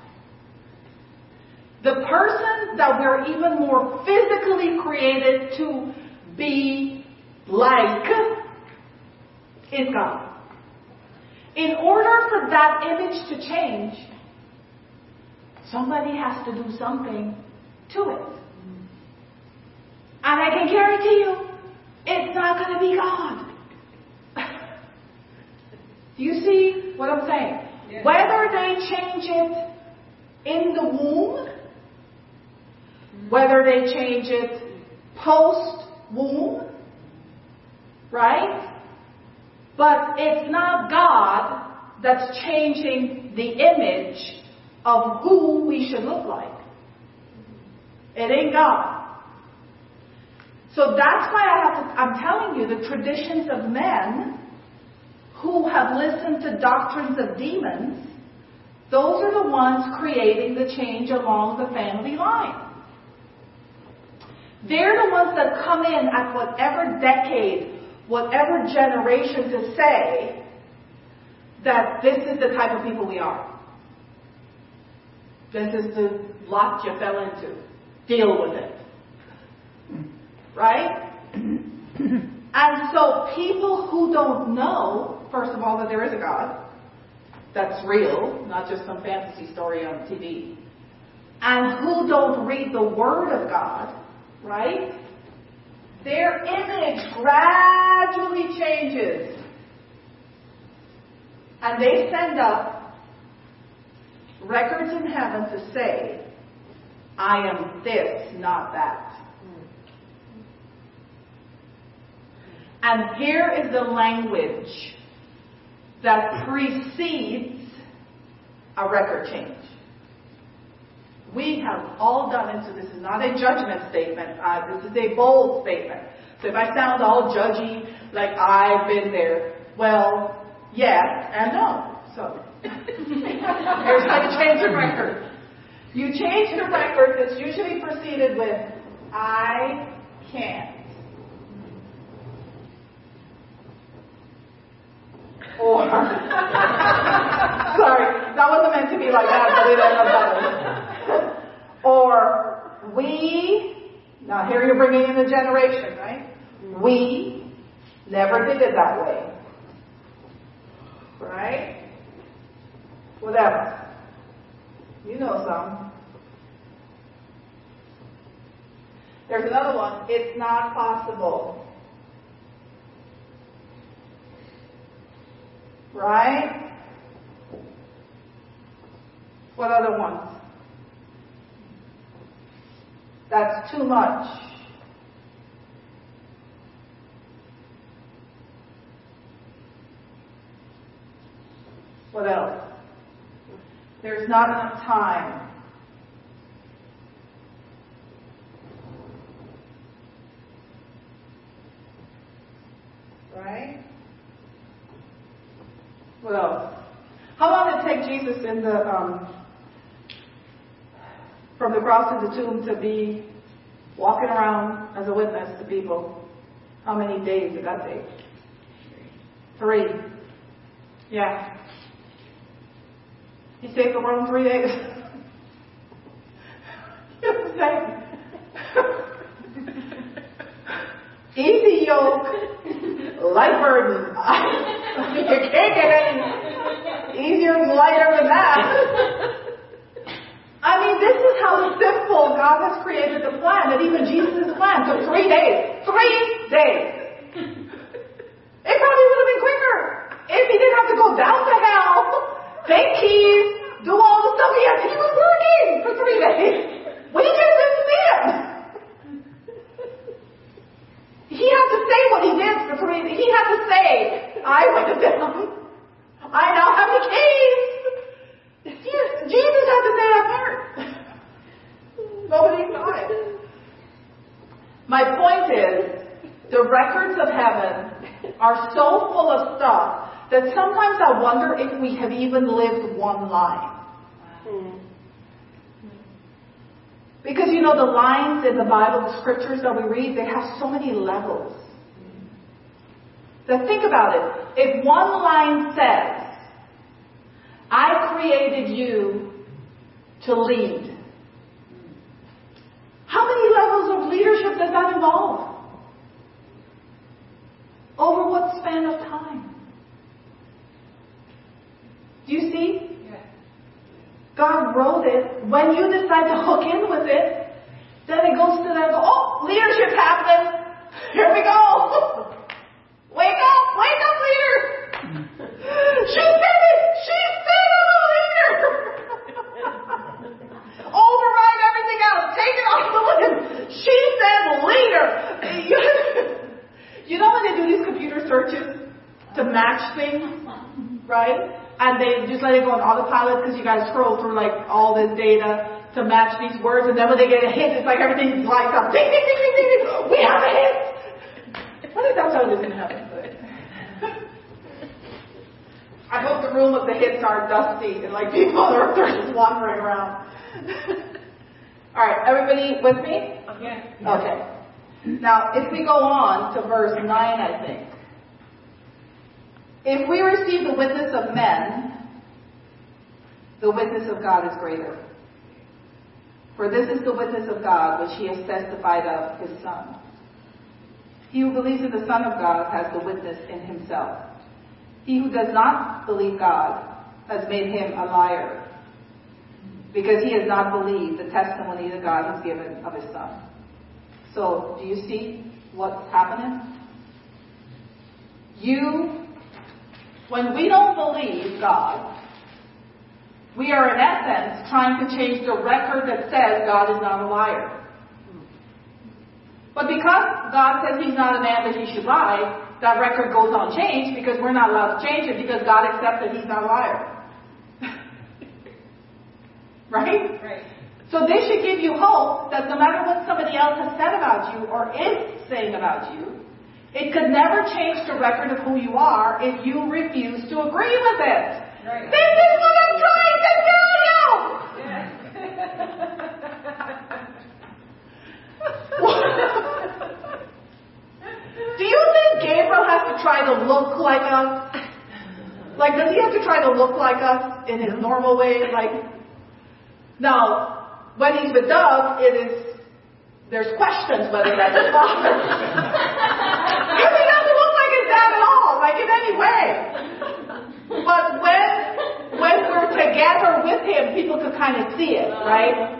[SPEAKER 1] The person that we're even more physically created to be like is God. In order for that image to change, somebody has to do something to it. And I can guarantee you, it's not going to be God. Do (laughs) you see what I'm saying?
[SPEAKER 2] Yeah.
[SPEAKER 1] Whether they change it in the womb, whether they change it post womb, right? But it's not God that's changing the image of who we should look like. It ain't God. So that's why I have to, I'm telling you the traditions of men who have listened to doctrines of demons, those are the ones creating the change along the family line. They're the ones that come in at whatever decade, whatever generation to say that this is the type of people we are. This is the lot you fell into. Deal with it. Right? (clears throat) and so people who don't know, first of all, that there is a God that's real, not just some fantasy story on TV, and who don't read the Word of God, right? Their image gradually changes. And they send up records in heaven to say, I am this, not that. And here is the language that precedes a record change. We have all done it, so this is not a judgment statement. Uh, this is a bold statement. So if I sound all judgy, like I've been there, well, yes and no. So here's how you change a record. You change the record that's usually preceded with I can't. Or, (laughs) sorry, that wasn't meant to be like that, but it ended up. Or, we, now here you're bringing in the generation, right? We never did it that way. Right? Whatever. You know some. There's another one. It's not possible. Right? What other ones? That's too much. What else? There's not enough time. Right? What else? How long did it take Jesus in the um, from the cross to the tomb to be walking around as a witness to people? How many days did that take? Three. Yeah. He saved the in three days. (laughs) (laughs) Easy yoke, light burden. (laughs) you can't get any easier and lighter than that. I mean, this is how simple God has created the plan, that even Jesus' plan took three days. Three days. It probably would have been quicker if he didn't have to go down to hell, take keys, do all the stuff he had. He was working for three days. We just didn't see him. He had to say what he did for three. days. He had to say, "I went down. I now have the keys." Jesus had say that part. Nobody saw it. My point is, the records of heaven are so full of stuff that sometimes I wonder if we have even lived one line. Because you know, the lines in the Bible, the scriptures that we read, they have so many levels. So think about it. If one line says, I created you to lead, how many levels of leadership does that involve? Over what span of time? Do you see? God wrote it. When you decide to hook in with it, then it goes to that, oh, leadership's happening. Here we go. (laughs) Wake up, wake up, leader. (laughs) She said it. She said I'm a leader. Override everything else. Take it off the list. She said leader. You know when they do these computer searches to match things, right? and they just let it go on autopilot because you guys scroll through like all this data to match these words, and then when they get a hit, it's like everything lights up. Ding, ding, ding, ding, ding, ding. We have a hit. I think that's how it is in heaven. I hope the room of the hits are dusty and like people they're just wandering around. (laughs) all right, everybody with me?
[SPEAKER 2] Okay.
[SPEAKER 1] Okay. Now, if we go on to verse 9, I think. If we receive the witness of men, the witness of God is greater. For this is the witness of God which he has testified of his Son. He who believes in the Son of God has the witness in himself. He who does not believe God has made him a liar, because he has not believed the testimony that God has given of his son. So, do you see what's happening? You, when we don't believe God, we are in essence trying to change the record that says God is not a liar. But because God says he's not a man that he should lie, that record goes unchanged because we're not allowed to change it because God accepts that he's not a liar. Right?
[SPEAKER 2] Right.
[SPEAKER 1] So this should give you hope that no matter what somebody else has said about you or is saying about you, it could never change the record of who you are if you refuse to agree with it.
[SPEAKER 2] Right.
[SPEAKER 1] This is what I'm trying to tell you! (laughs) Do you think Gabriel has to try to look like us? Like, does he have to try to look like us in his normal way? Like, now, when he's with Doug, it is, there's questions whether that's his father. Because he doesn't look like his dad at all, like in any way. But when, when we're together with him, people could kind of see it, right?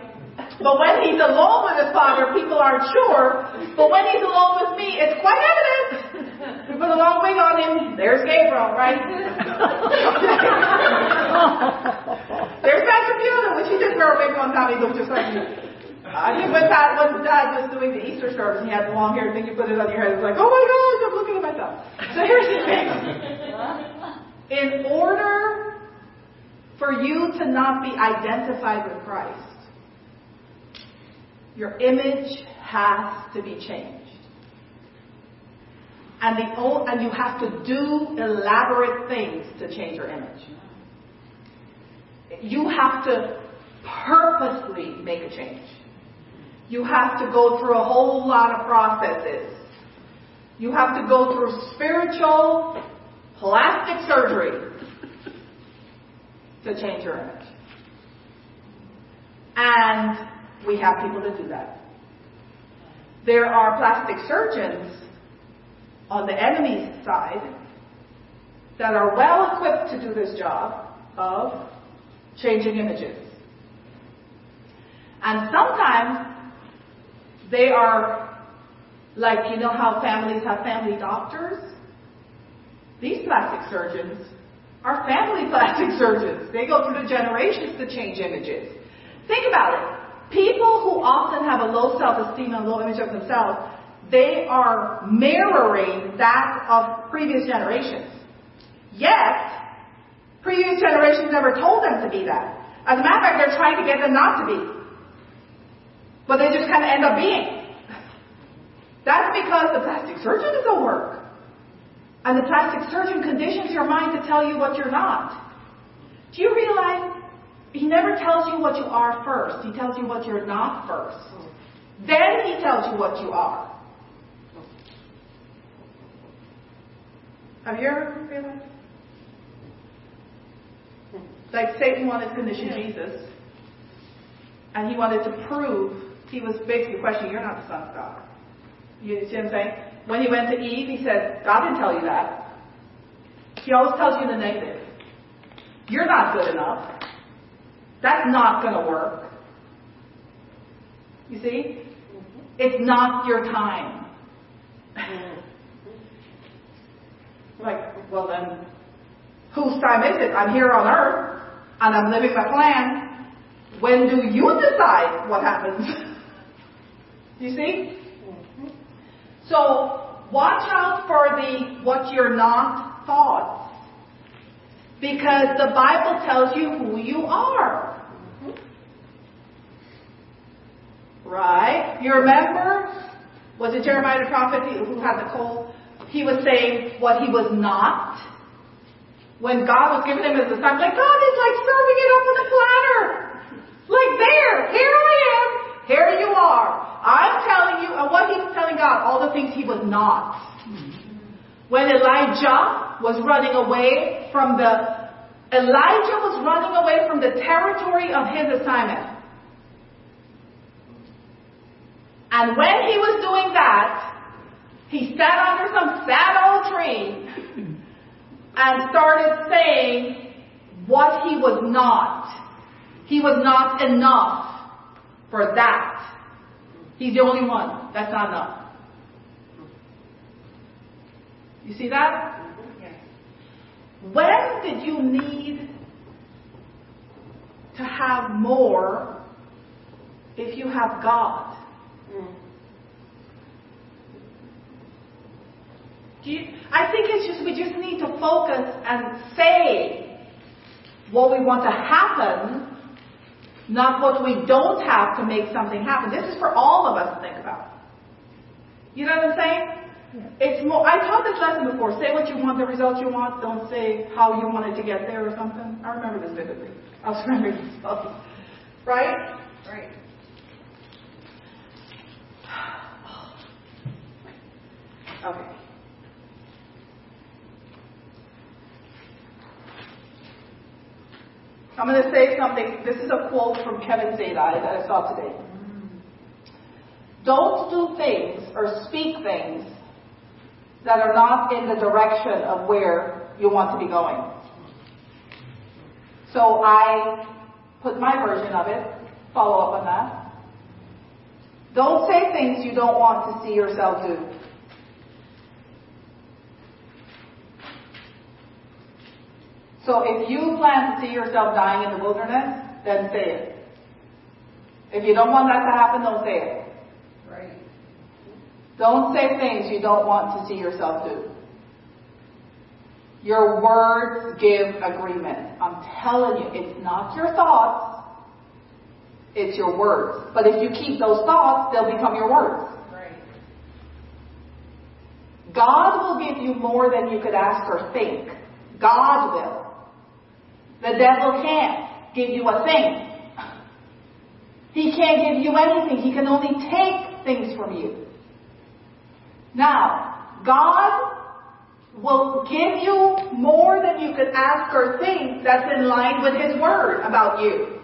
[SPEAKER 1] But when he's alone with his father, people aren't sure. But when he's alone with me, it's quite evident. We put a long wig on him. There's Gabriel, right? (laughs) There's Pastor Fiona when she did wear a one time. He looked just like me. I think when Dad, when Dad was doing the Easter service, and he had the long hair. And then you put it on your head. It's like, oh my gosh, I'm looking at myself. So here's the thing. (laughs) In order for you to not be identified with Christ, your image has to be changed. And, the, and you have to do elaborate things to change your image. You have to purposely make a change. You have to go through a whole lot of processes. You have to go through spiritual plastic surgery to change your image. And we have people that do that. There are plastic surgeons on the enemy's side that are well equipped to do this job of changing images. And sometimes they are like, you know how families have family doctors? These plastic surgeons are family (laughs) plastic surgeons. They go through the generations to change images. Think about it. People who often have a low self-esteem and low image of themselves, they are mirroring that of previous generations. Yet, previous generations never told them to be that. As a matter of fact, they're trying to get them not to be. But they just kind of end up being. That's because the plastic surgeon doesn't work. And the plastic surgeon conditions your mind to tell you what you're not. Do you realize he never tells you what you are first. He tells you what you're not first. Then he tells you what you are. Have you ever realized? Like Satan wanted to condition Jesus. And he wanted to prove, he was basically questioning, you're not the son of God. You see what I'm saying? When he went to Eve, he said, God didn't tell you that. He always tells you the negative. You're not good enough. That's not going to work. You see? Mm-hmm. It's not your time. Mm-hmm. like, well then, whose time is it? I'm here on earth, and I'm living my plan. When do you decide what happens? (laughs) you see? So, watch out for the what you're not thoughts. Because the Bible tells you who you are. Right? You remember? Was it Jeremiah the prophet who had the cold? He was saying what he was not. When God was giving him his assignment, like God is like serving it up on a platter. Like there, here I am, here you are. I'm telling you, and what he was telling God, all the things he was not. When Elijah was running away from the, Elijah was running away from the territory of his assignment. And when he was doing that, he sat under some sad old tree and started saying what he was not. He was not enough for that. He's the only one. That's not enough. You see that? When did you need to have more if you have God? You, I think it's just we just need to focus and say what we want to happen, not what we don't have to make something happen. This is for all of us to think about. You know what I'm saying? It's more. I taught this lesson before. Say what you want, the result you want. Don't say how you wanted to get there or something. I remember this vividly. I was (laughs) remembering this. Right?
[SPEAKER 2] Right. (sighs)
[SPEAKER 1] Okay. I'm going to say something. This is a quote from Kevin Zadai that I saw today. Don't do things or speak things that are not in the direction of where you want to be going. So I put my version of it, follow up on that. Don't say things you don't want to see yourself do. So if you plan to see yourself dying in the wilderness, then say it. If you don't want that to happen, don't say it.
[SPEAKER 2] Right.
[SPEAKER 1] Don't say things you don't want to see yourself do. Your words give agreement. I'm telling you, it's not your thoughts, it's your words. But if you keep those thoughts, they'll become your words.
[SPEAKER 2] Right.
[SPEAKER 1] God will give you more than you could ask or think. God will. The devil can't give you a thing. He can't give you anything. He can only take things from you. Now, God will give you more than you could ask or think that's in line with His Word about you.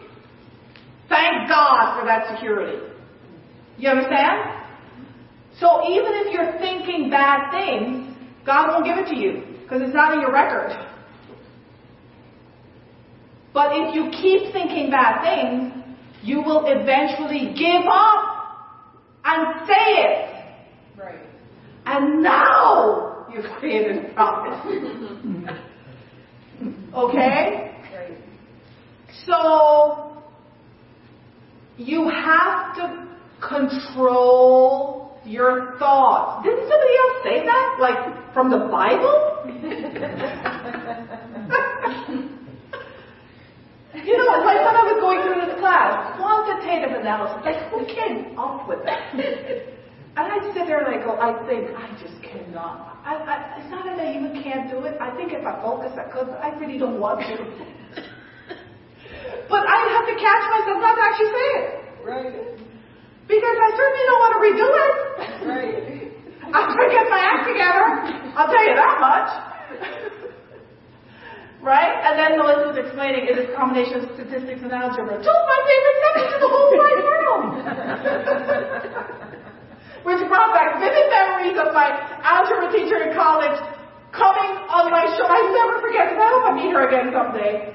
[SPEAKER 1] Thank God for that security. You understand? So even if you're thinking bad things, God won't give it to you because it's not in your record. But if you keep thinking bad things, you will eventually give up and say it.
[SPEAKER 2] Right.
[SPEAKER 1] And now you've created a problem. (laughs) okay?
[SPEAKER 2] Right.
[SPEAKER 1] So you have to control your thoughts. Didn't somebody else say that? Like from the Bible? (laughs) You know, like when I was going through this class, quantitative analysis, like who came up with that? (laughs) And I sit there and I go, I think I just cannot. I, I, it's not that I even can't do it. I think if I focus, I could, but I really don't want to. but I have to catch myself not to actually say it.
[SPEAKER 2] Right.
[SPEAKER 1] Because I certainly don't want to redo it.
[SPEAKER 2] Right.
[SPEAKER 1] I'm going to get my act together. I'll tell you that much. Right? And then Melissa's explaining it is a combination of statistics and algebra. Two of my favorite subjects in the whole wide world. (laughs) Which brought back vivid memories of my algebra teacher in college coming on my show. I never forget, because I hope I meet her again someday.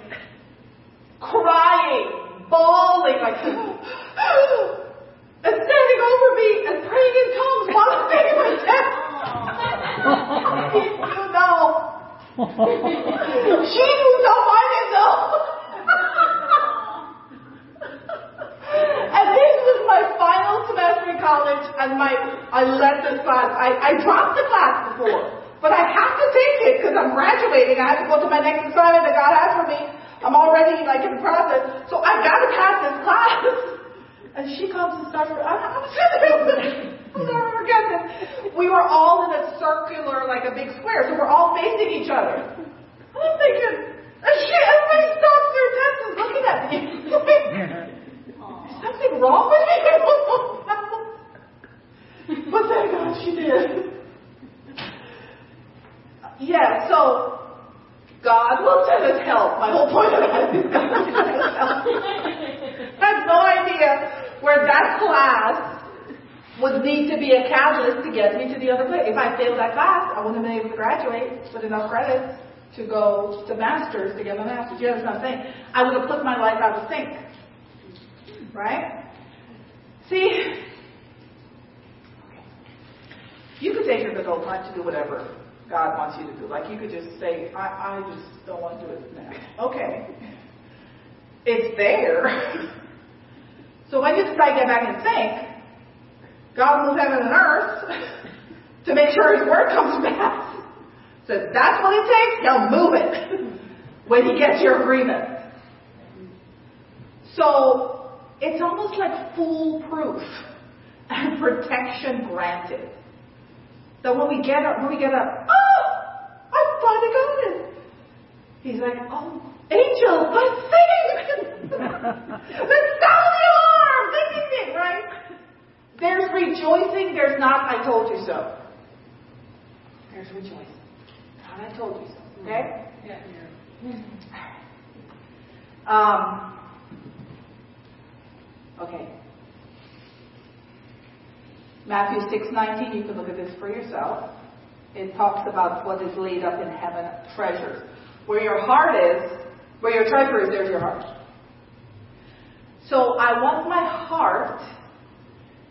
[SPEAKER 1] Crying, bawling, like, (gasps) and standing over me and praying in tongues while I'm taking my test. you know. She knew something I didn't and this was my final semester in college, and my I led this class. I, I dropped the class before, but I have to take it because I'm graduating. I have to go to my next assignment that God has for me. I'm already like in the process, so I've got to pass this class. (laughs) And she comes and starts. I'm, I'm sitting there. I'll never forget this. We were all in a circular, like a big square, so we're all facing each other. And I'm thinking, and she, everybody stops their and looking at me. (laughs) Is something wrong with me? (laughs) But thank God she did. Yeah, so God will send us help. My whole point of that is God will send us help. (laughs) I have no idea where that class would need to be a catalyst to get me to the other place. If I failed that class, I wouldn't have been able to graduate with enough credits to go to masters to get my master's. You understand what I'm saying? I would have put my life out of sync. Right? See, you could take your adult time to do whatever God wants you to do. Like you could just say, I, I just don't want to do it now. Okay. It's there. (laughs) so when you decide to get back and think, God moves heaven and earth (laughs) to make sure his word comes to pass. So if that's what it takes, he'll move it (laughs) when he gets your agreement. So it's almost like foolproof (laughs) and protection granted. That when we get up, when we get up, oh, I finally got it. He's like, oh, angel, let's sing. let's sound the alarm. Ding, ding, ding, right? There's rejoicing. There's not, I told you so. There's rejoicing. Not, I told you so. Okay?
[SPEAKER 2] Yeah.
[SPEAKER 1] Um, okay. Matthew 6:19, you can look at this for yourself. It talks about what is laid up in heaven, treasures. Where your heart is, where your treasure is, there's your heart. So I want my heart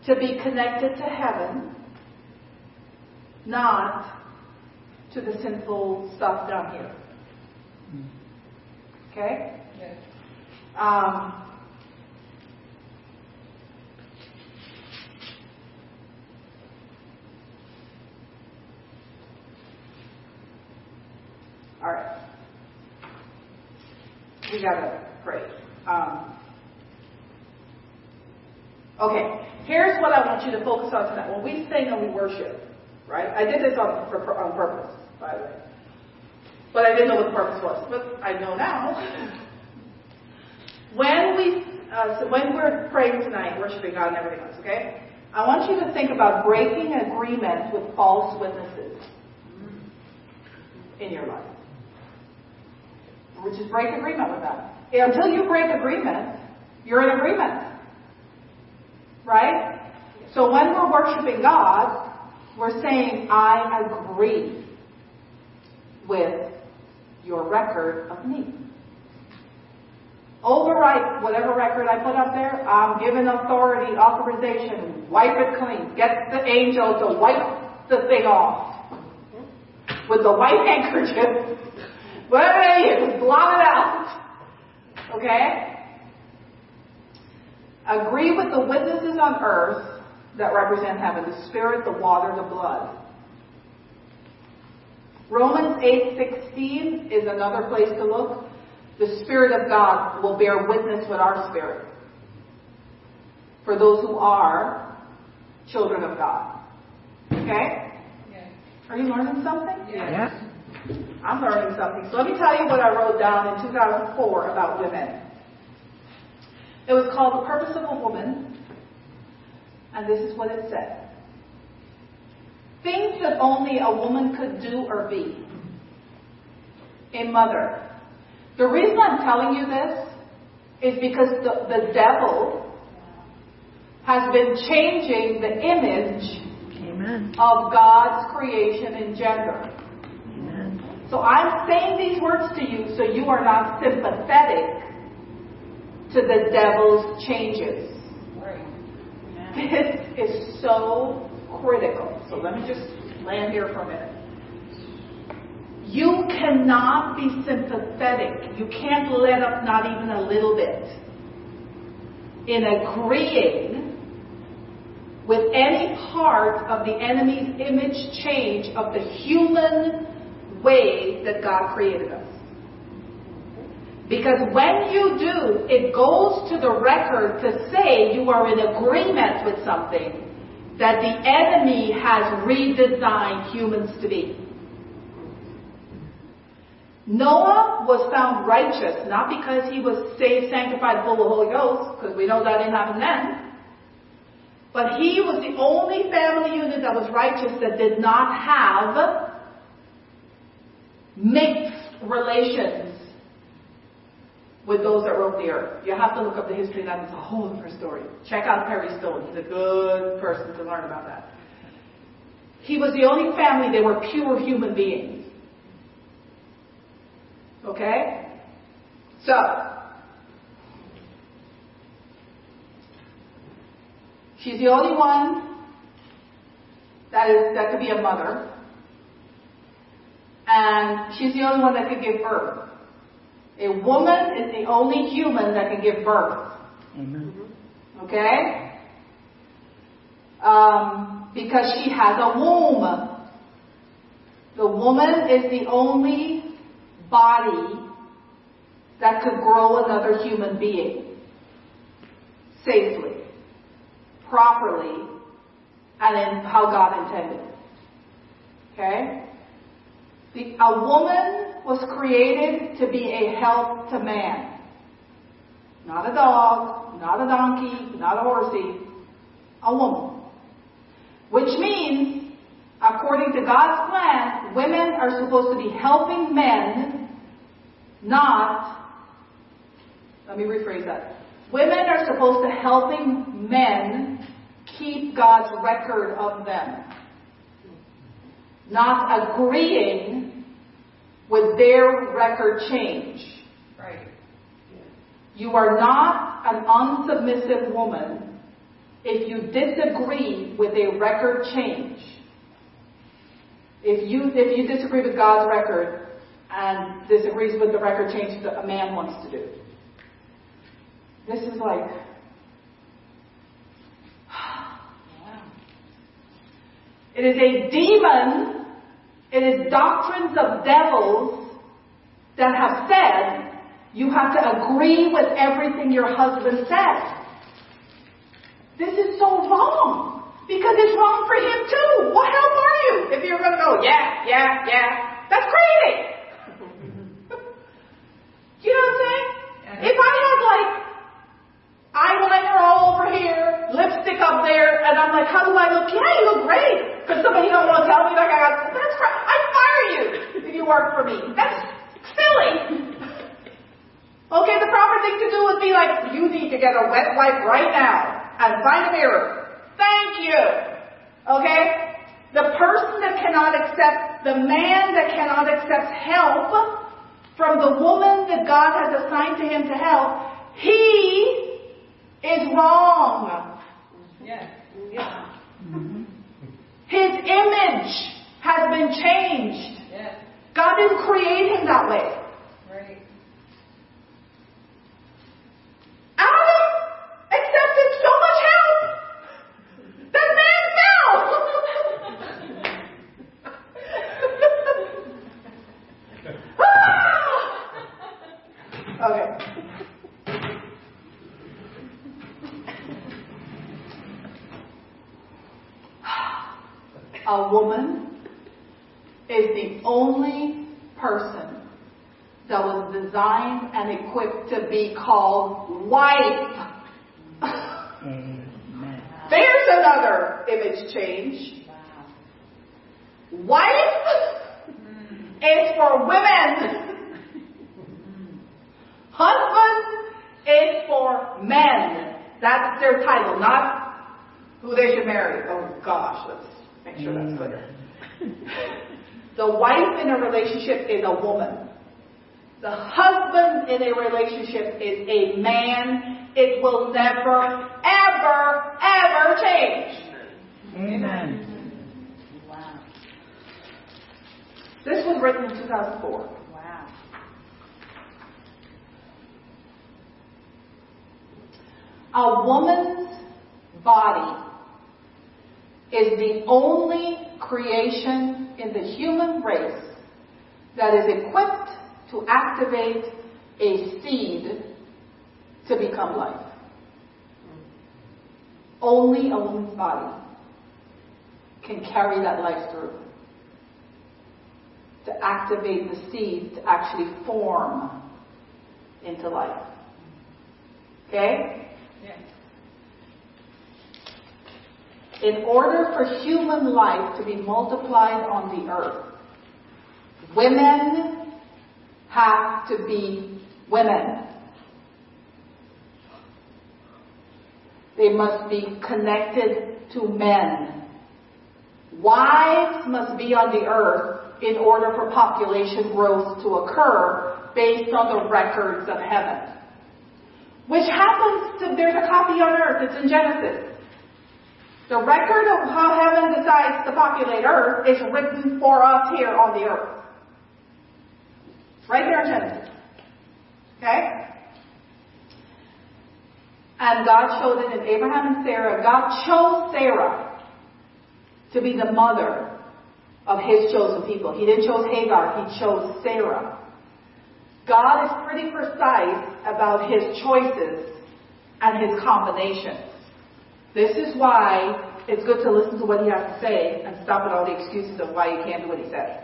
[SPEAKER 1] to be connected to heaven, not to the sinful stuff down here. Okay?
[SPEAKER 2] Yes.
[SPEAKER 1] Um, all right. We gotta pray. Um, okay, here's what I want you to focus on tonight. When we sing and we worship, right? I did this on, for, on purpose, by the way. But I didn't know what the purpose was. But I know now. (laughs) When we, uh, so when we're praying tonight, worshiping God and everything else, okay? I want you to think about breaking agreement with false witnesses in your life. Which is break agreement with them. Until you break agreement, you're in agreement. Right? So when we're worshiping God, we're saying, I agree with your record of me. Overwrite whatever record I put up there. I'm given authority, authorization. Wipe it clean. Get the angel to wipe the thing off with the white (laughs) handkerchief. Whatever blot it out. Okay? Agree with the witnesses on earth that represent heaven, the spirit, the water, the blood. Romans 8:16 is another place to look. The Spirit of God will bear witness with our spirit. For those who are children of God. Okay?
[SPEAKER 2] Yes.
[SPEAKER 1] Are you learning something?
[SPEAKER 2] Yes.
[SPEAKER 1] I'm learning something. So let me tell you what I wrote down in 2004 about women. It was called The Purpose of a Woman, and this is what it said. Things that only a woman could do or be. A mother. The reason I'm telling you this is because the, the devil has been changing the image
[SPEAKER 3] Amen.
[SPEAKER 1] of God's creation in gender.
[SPEAKER 3] Amen.
[SPEAKER 1] So I'm saying these words to you so you are not sympathetic to the devil's changes. This (laughs) is so critical. So let me just land here for a minute. You cannot be sympathetic. You can't let up not even a little bit in agreeing with any part of the enemy's image change of the human way that God created us. Because when you do, it goes to the record to say you are in agreement with something that the enemy has redesigned humans to be. Noah was found righteous not because he was saved, sanctified, full of the Holy Ghost, because we know that didn't happen then. But he was the only family unit that was righteous that did not have mixed relations with those that wrote the earth. You have to look up the history of that. It's a whole different story. Check out Perry Stone. He's a good person to learn about that. He was the only family, they were pure human beings. Okay? So, She's the only one that is that could be a mother. And she's the only one that could give birth. A woman is the only human that can give birth.
[SPEAKER 3] Amen.
[SPEAKER 1] Okay? Um, because she has a womb. The woman is the only body that could grow another human being safely, properly, and in how God intended. Okay? The, a woman was created to be a help to man. Not a dog, not a donkey, not a horsey, a woman. Which means, according to God's plan, women are supposed to be helping men, not, let me rephrase that. Women are supposed to helping men keep God's record of them. Not agreeing with their record change.
[SPEAKER 2] Right.
[SPEAKER 1] You are not an unsubmissive woman if you disagree with a record change. If you, if you disagree with God's record and disagrees with the record change that a man wants to do. This is like, (sighs) it is a demon, it is doctrines of devils that have said you have to agree with everything your husband says. This is so wrong. Because it's wrong for him too. What help are you if you're going to go, yeah, yeah, yeah? That's crazy. (laughs) you know what I'm saying? If I had like eyeliner all over here, lipstick up there, and I'm like, how do I look? Yeah, you look great. Because somebody don't want to tell me like I got, that's right. I'd fire you if you work for me. That's silly. Okay, the proper thing to do would be like, you need to get a wet wipe right now and find a mirror. Thank you. Okay? The person that cannot accept, the man that cannot accept help from the woman that God has assigned to him to help, he is wrong.
[SPEAKER 2] Yes.
[SPEAKER 1] Yeah. (laughs) His image has been changed.
[SPEAKER 2] Yes.
[SPEAKER 1] God didn't create him that way.
[SPEAKER 2] Right.
[SPEAKER 1] Adam accepted so much help that man fell. okay. A woman is the only person that was designed and equipped to be called wife. There's another image change. Wife hmm. is for women. Husband is for men. That's their title, not who they should marry. Oh gosh, let's make sure that's clear. Hmm. The wife in a relationship is a woman. The husband in a relationship is a man. It will never, ever, ever change.
[SPEAKER 3] Amen.
[SPEAKER 2] Wow.
[SPEAKER 1] This was written in 2004.
[SPEAKER 2] Wow.
[SPEAKER 1] A woman's body is the only creation in the human race that is equipped to activate a seed to become life. Only a woman's body can carry that life through. To activate the seed to actually form into life. Okay? In order for human life to be multiplied on the earth, women have to be women. They must be connected to men. Wives must be on the earth in order for population growth to occur based on the records of heaven. Which happens to, there's a copy on earth, it's in Genesis. The record of how heaven decides to populate earth is written for us here on the earth. Right there in Genesis. Okay? And God showed it in Abraham and Sarah. God chose Sarah to be the mother of his chosen people. He didn't chose Hagar, he chose Sarah. God is pretty precise about his choices and his combinations. This is why it's good to listen to what he has to say and stop at all the excuses of why you can't do what he says.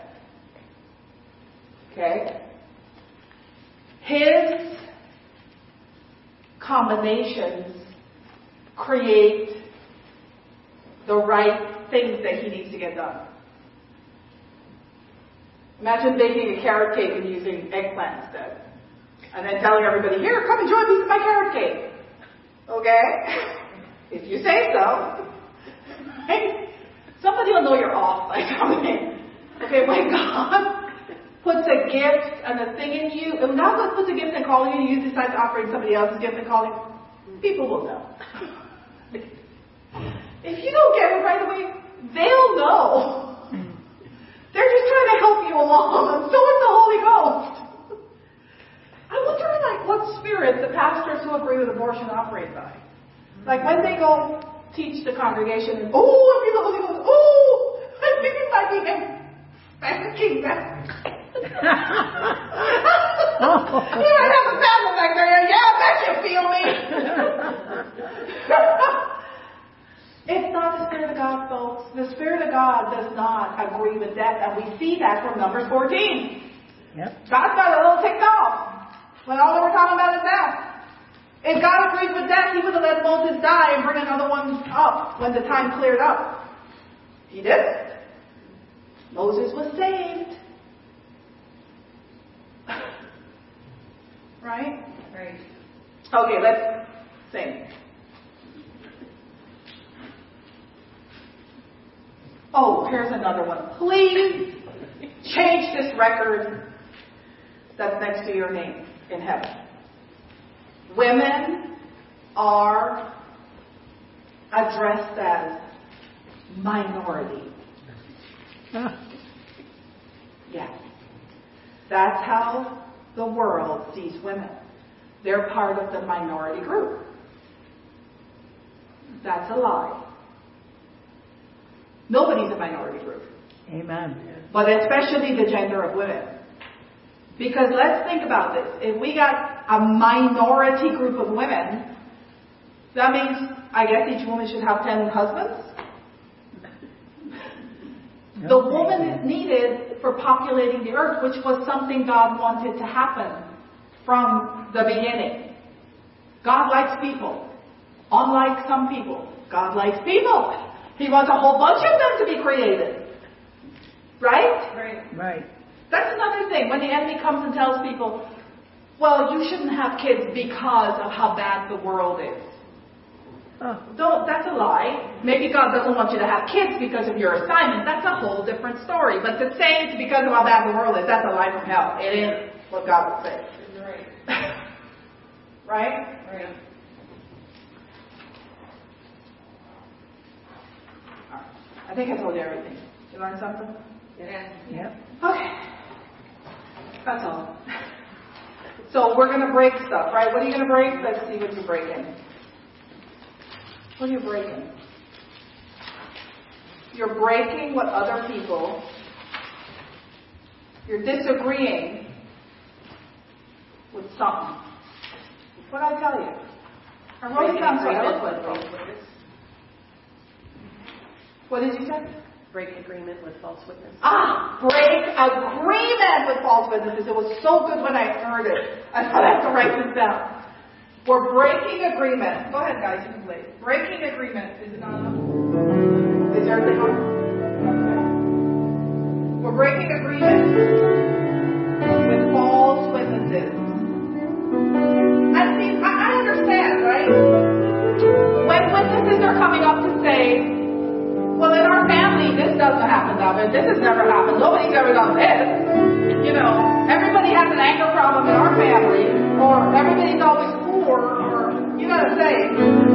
[SPEAKER 1] Okay? His combinations create the right things that he needs to get done. Imagine baking a carrot cake and using eggplant instead. And then telling everybody, here, come enjoy a piece of my carrot cake. Okay? (laughs) If you say so. (laughs) Somebody will know you're off by coming. (laughs) Okay, my God puts a gift and a thing in you, when God puts a gift and calling you, you decide to operate somebody else's gift and calling, people will know. (laughs) if you don't get it right away, they'll know. (laughs) They're just trying to help you along, (laughs) so is the Holy Ghost. I wonder, like, what spirit the pastors who agree with abortion operate by. Like when they go teach the congregation, oh, I feel the Holy Ghost. Oh, I think it might be him. Spanking back. (laughs) you might have a battle back there. Yeah, I bet you feel me. (laughs) It's not the Spirit of God, folks. The Spirit of God does not agree with death, and we see that from Numbers 14.
[SPEAKER 3] Yep.
[SPEAKER 1] God got a little ticked off when all they were talking about is death. If God agreed with death, He would have let Moses die and bring another one up when the time cleared up. He didn't. Moses was saved. Right?
[SPEAKER 2] Right.
[SPEAKER 1] Okay, let's sing. Oh, here's another one. Please change this record that's next to your name in heaven. Women are addressed as minority. Ah. Yes. That's how the world sees women. They're part of the minority group. That's a lie. Nobody's a minority group,
[SPEAKER 3] Amen.
[SPEAKER 1] but especially the gender of women. Because let's think about this. If we got a minority group of women, that means I guess each woman should have 10 husbands? (laughs) The woman is needed for populating the earth, which was something God wanted to happen from the beginning. God likes people. Unlike some people, God likes people. He wants a whole bunch of them to be created. Right?
[SPEAKER 2] Right.
[SPEAKER 3] Right.
[SPEAKER 1] That's another thing. When the enemy comes and tells people, well, you shouldn't have kids because of how bad the world is.
[SPEAKER 3] Oh,
[SPEAKER 1] Don't, that's a lie. Maybe God doesn't want you to have kids because of your assignment. That's a whole different story. But to say it's because of how bad the world is, that's a lie from hell. It ain't what God would say.
[SPEAKER 2] Right. (laughs)
[SPEAKER 1] right?
[SPEAKER 2] Right.
[SPEAKER 1] I think I told you everything. Did you learn something?
[SPEAKER 2] Yeah.
[SPEAKER 3] yep.
[SPEAKER 1] Okay. That's all. (laughs) So we're going to break stuff, right? What are you going to break? Let's see what you're breaking. What are you breaking? You're breaking what other people, you're disagreeing with something. What did I tell you? I wrote it down so eloquently. What did you say?
[SPEAKER 2] Break agreement with false witness.
[SPEAKER 1] Ah, break agreement with false witnesses. It was so good when I heard it. I thought I have to write this down. We're breaking agreement. Go ahead, guys, you can play. Breaking agreement. Is it not enough? Is there anything on? We're breaking agreement with false witnesses. And see, I, I understand, right? When witnesses are coming up to say, well, in our family, this doesn't happen, David. This has never happened. Nobody's ever done this. You know, everybody has an anger problem in our family, or everybody's always or you gotta say.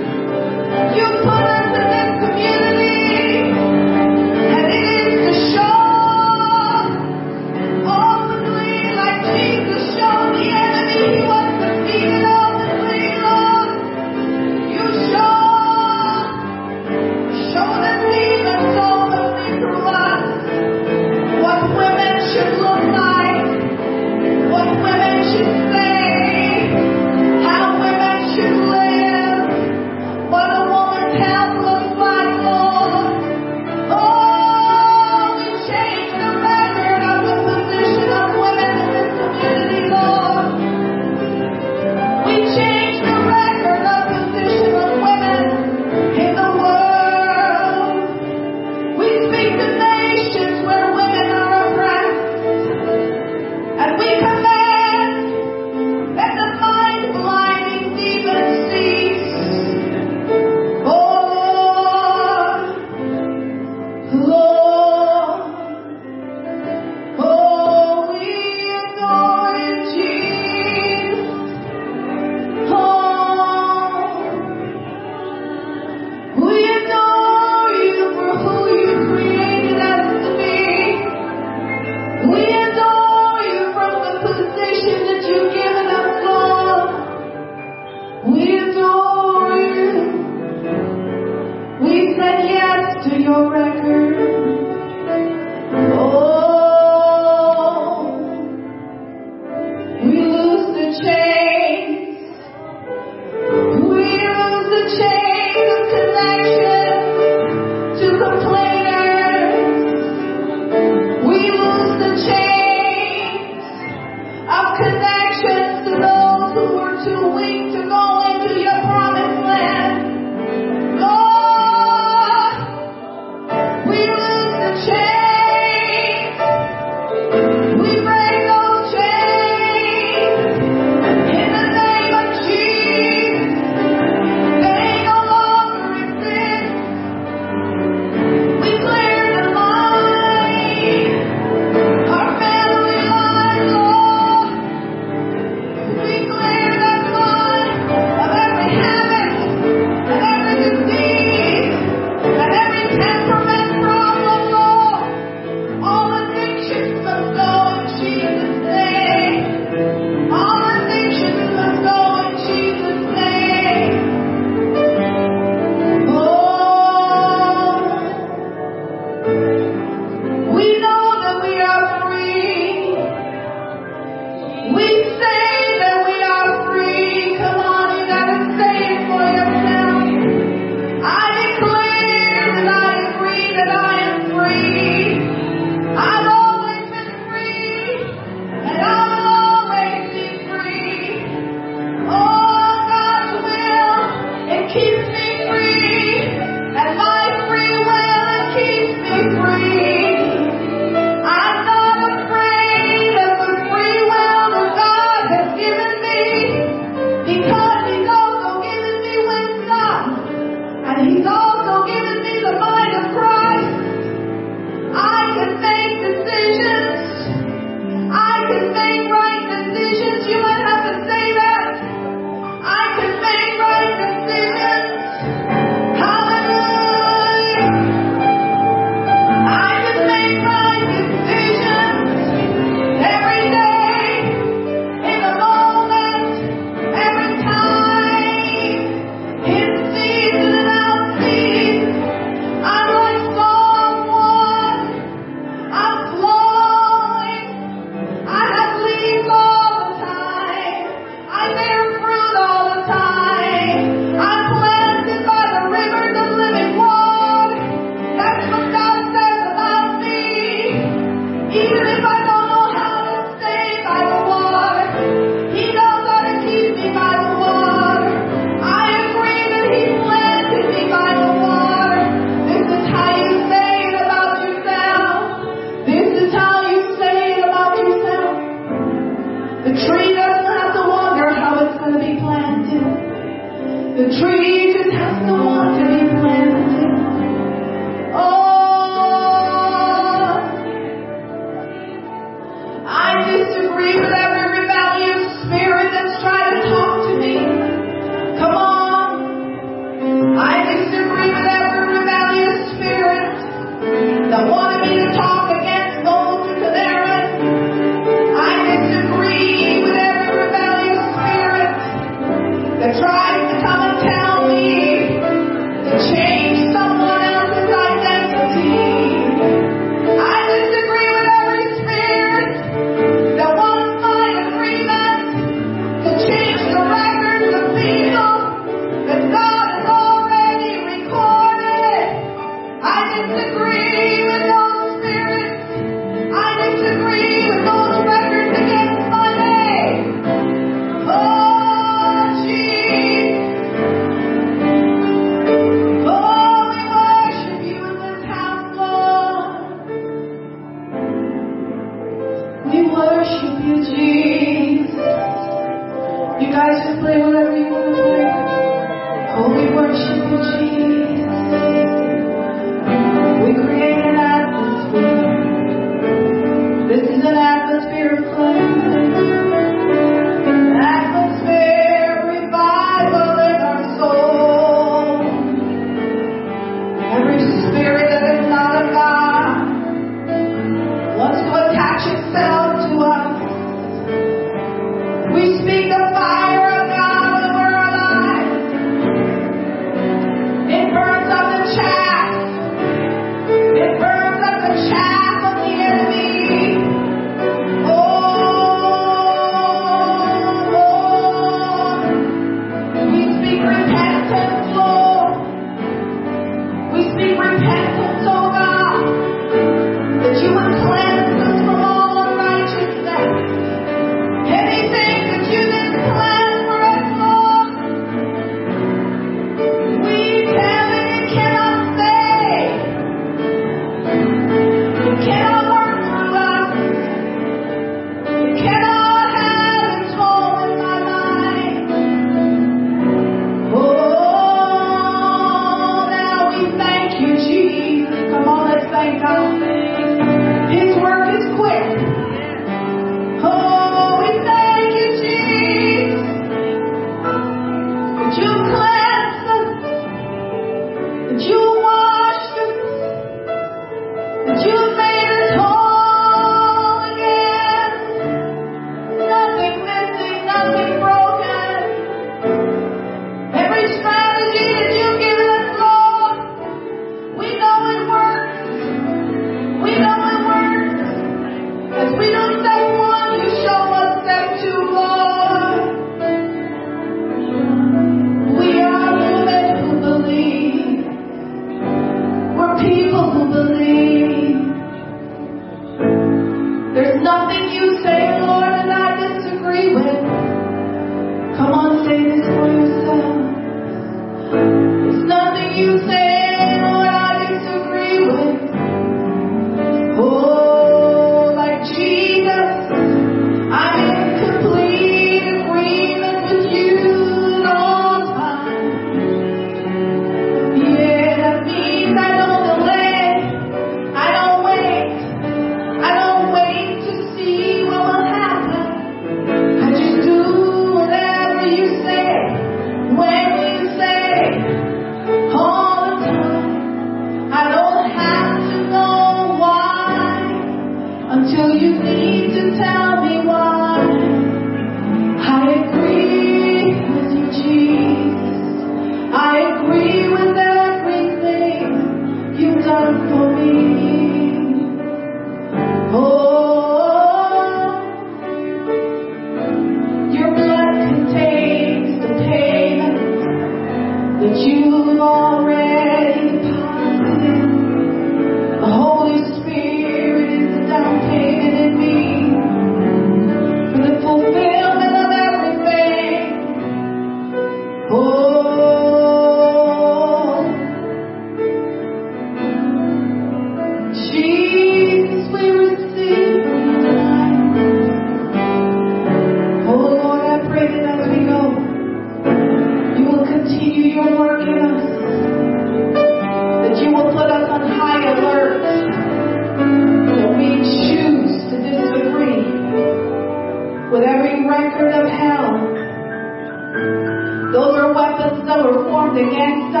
[SPEAKER 1] That were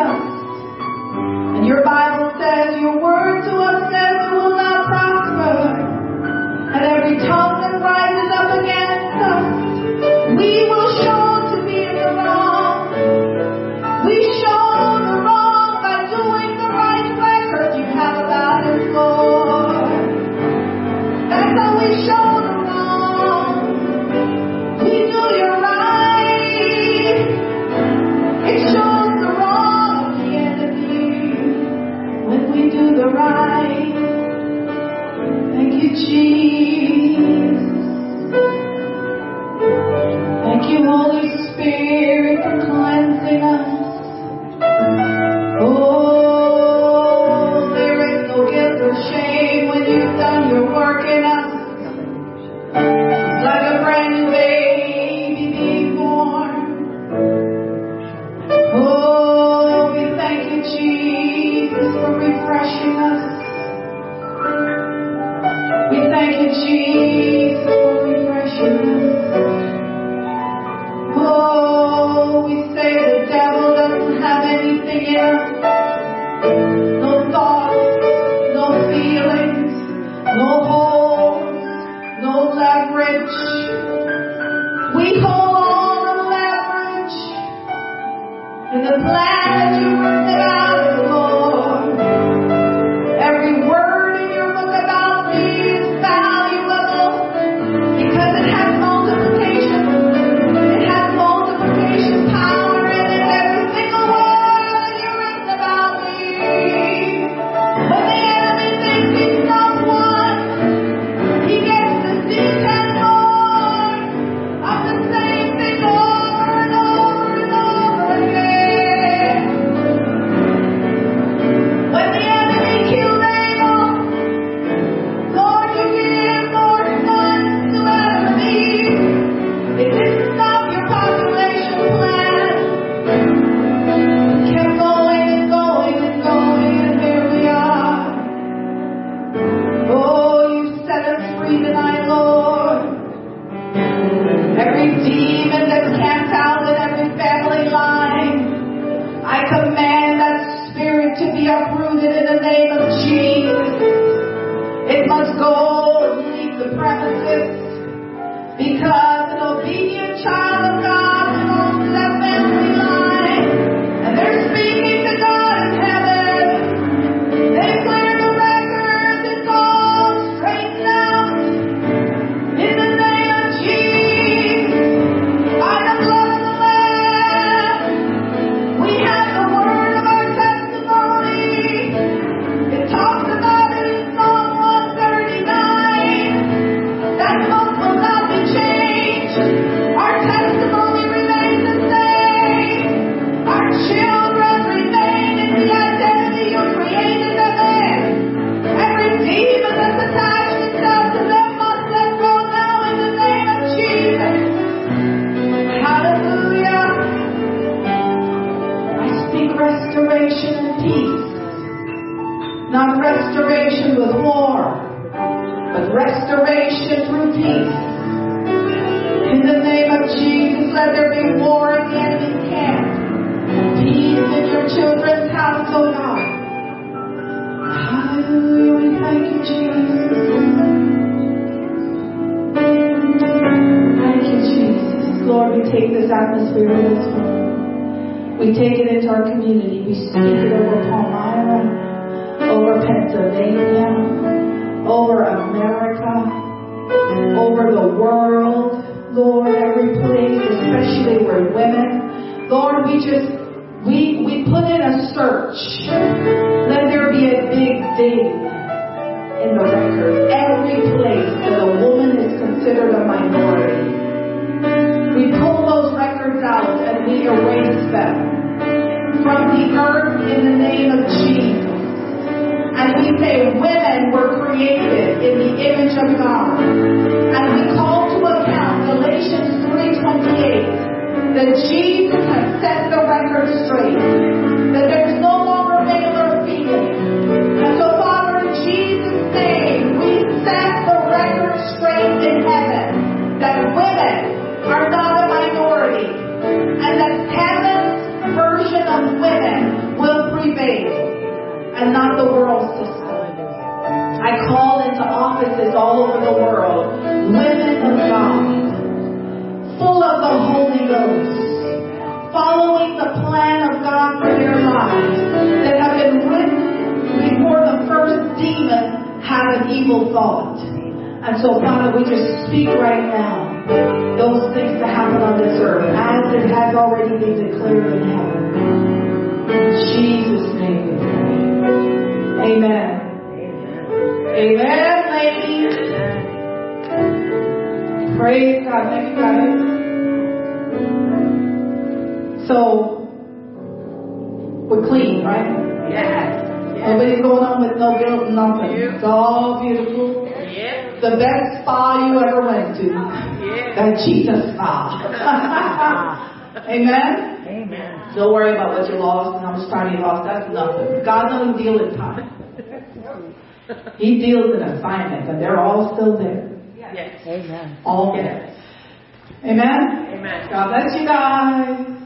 [SPEAKER 4] Amen.
[SPEAKER 1] All there. Amen?
[SPEAKER 3] Amen.
[SPEAKER 1] God bless you guys.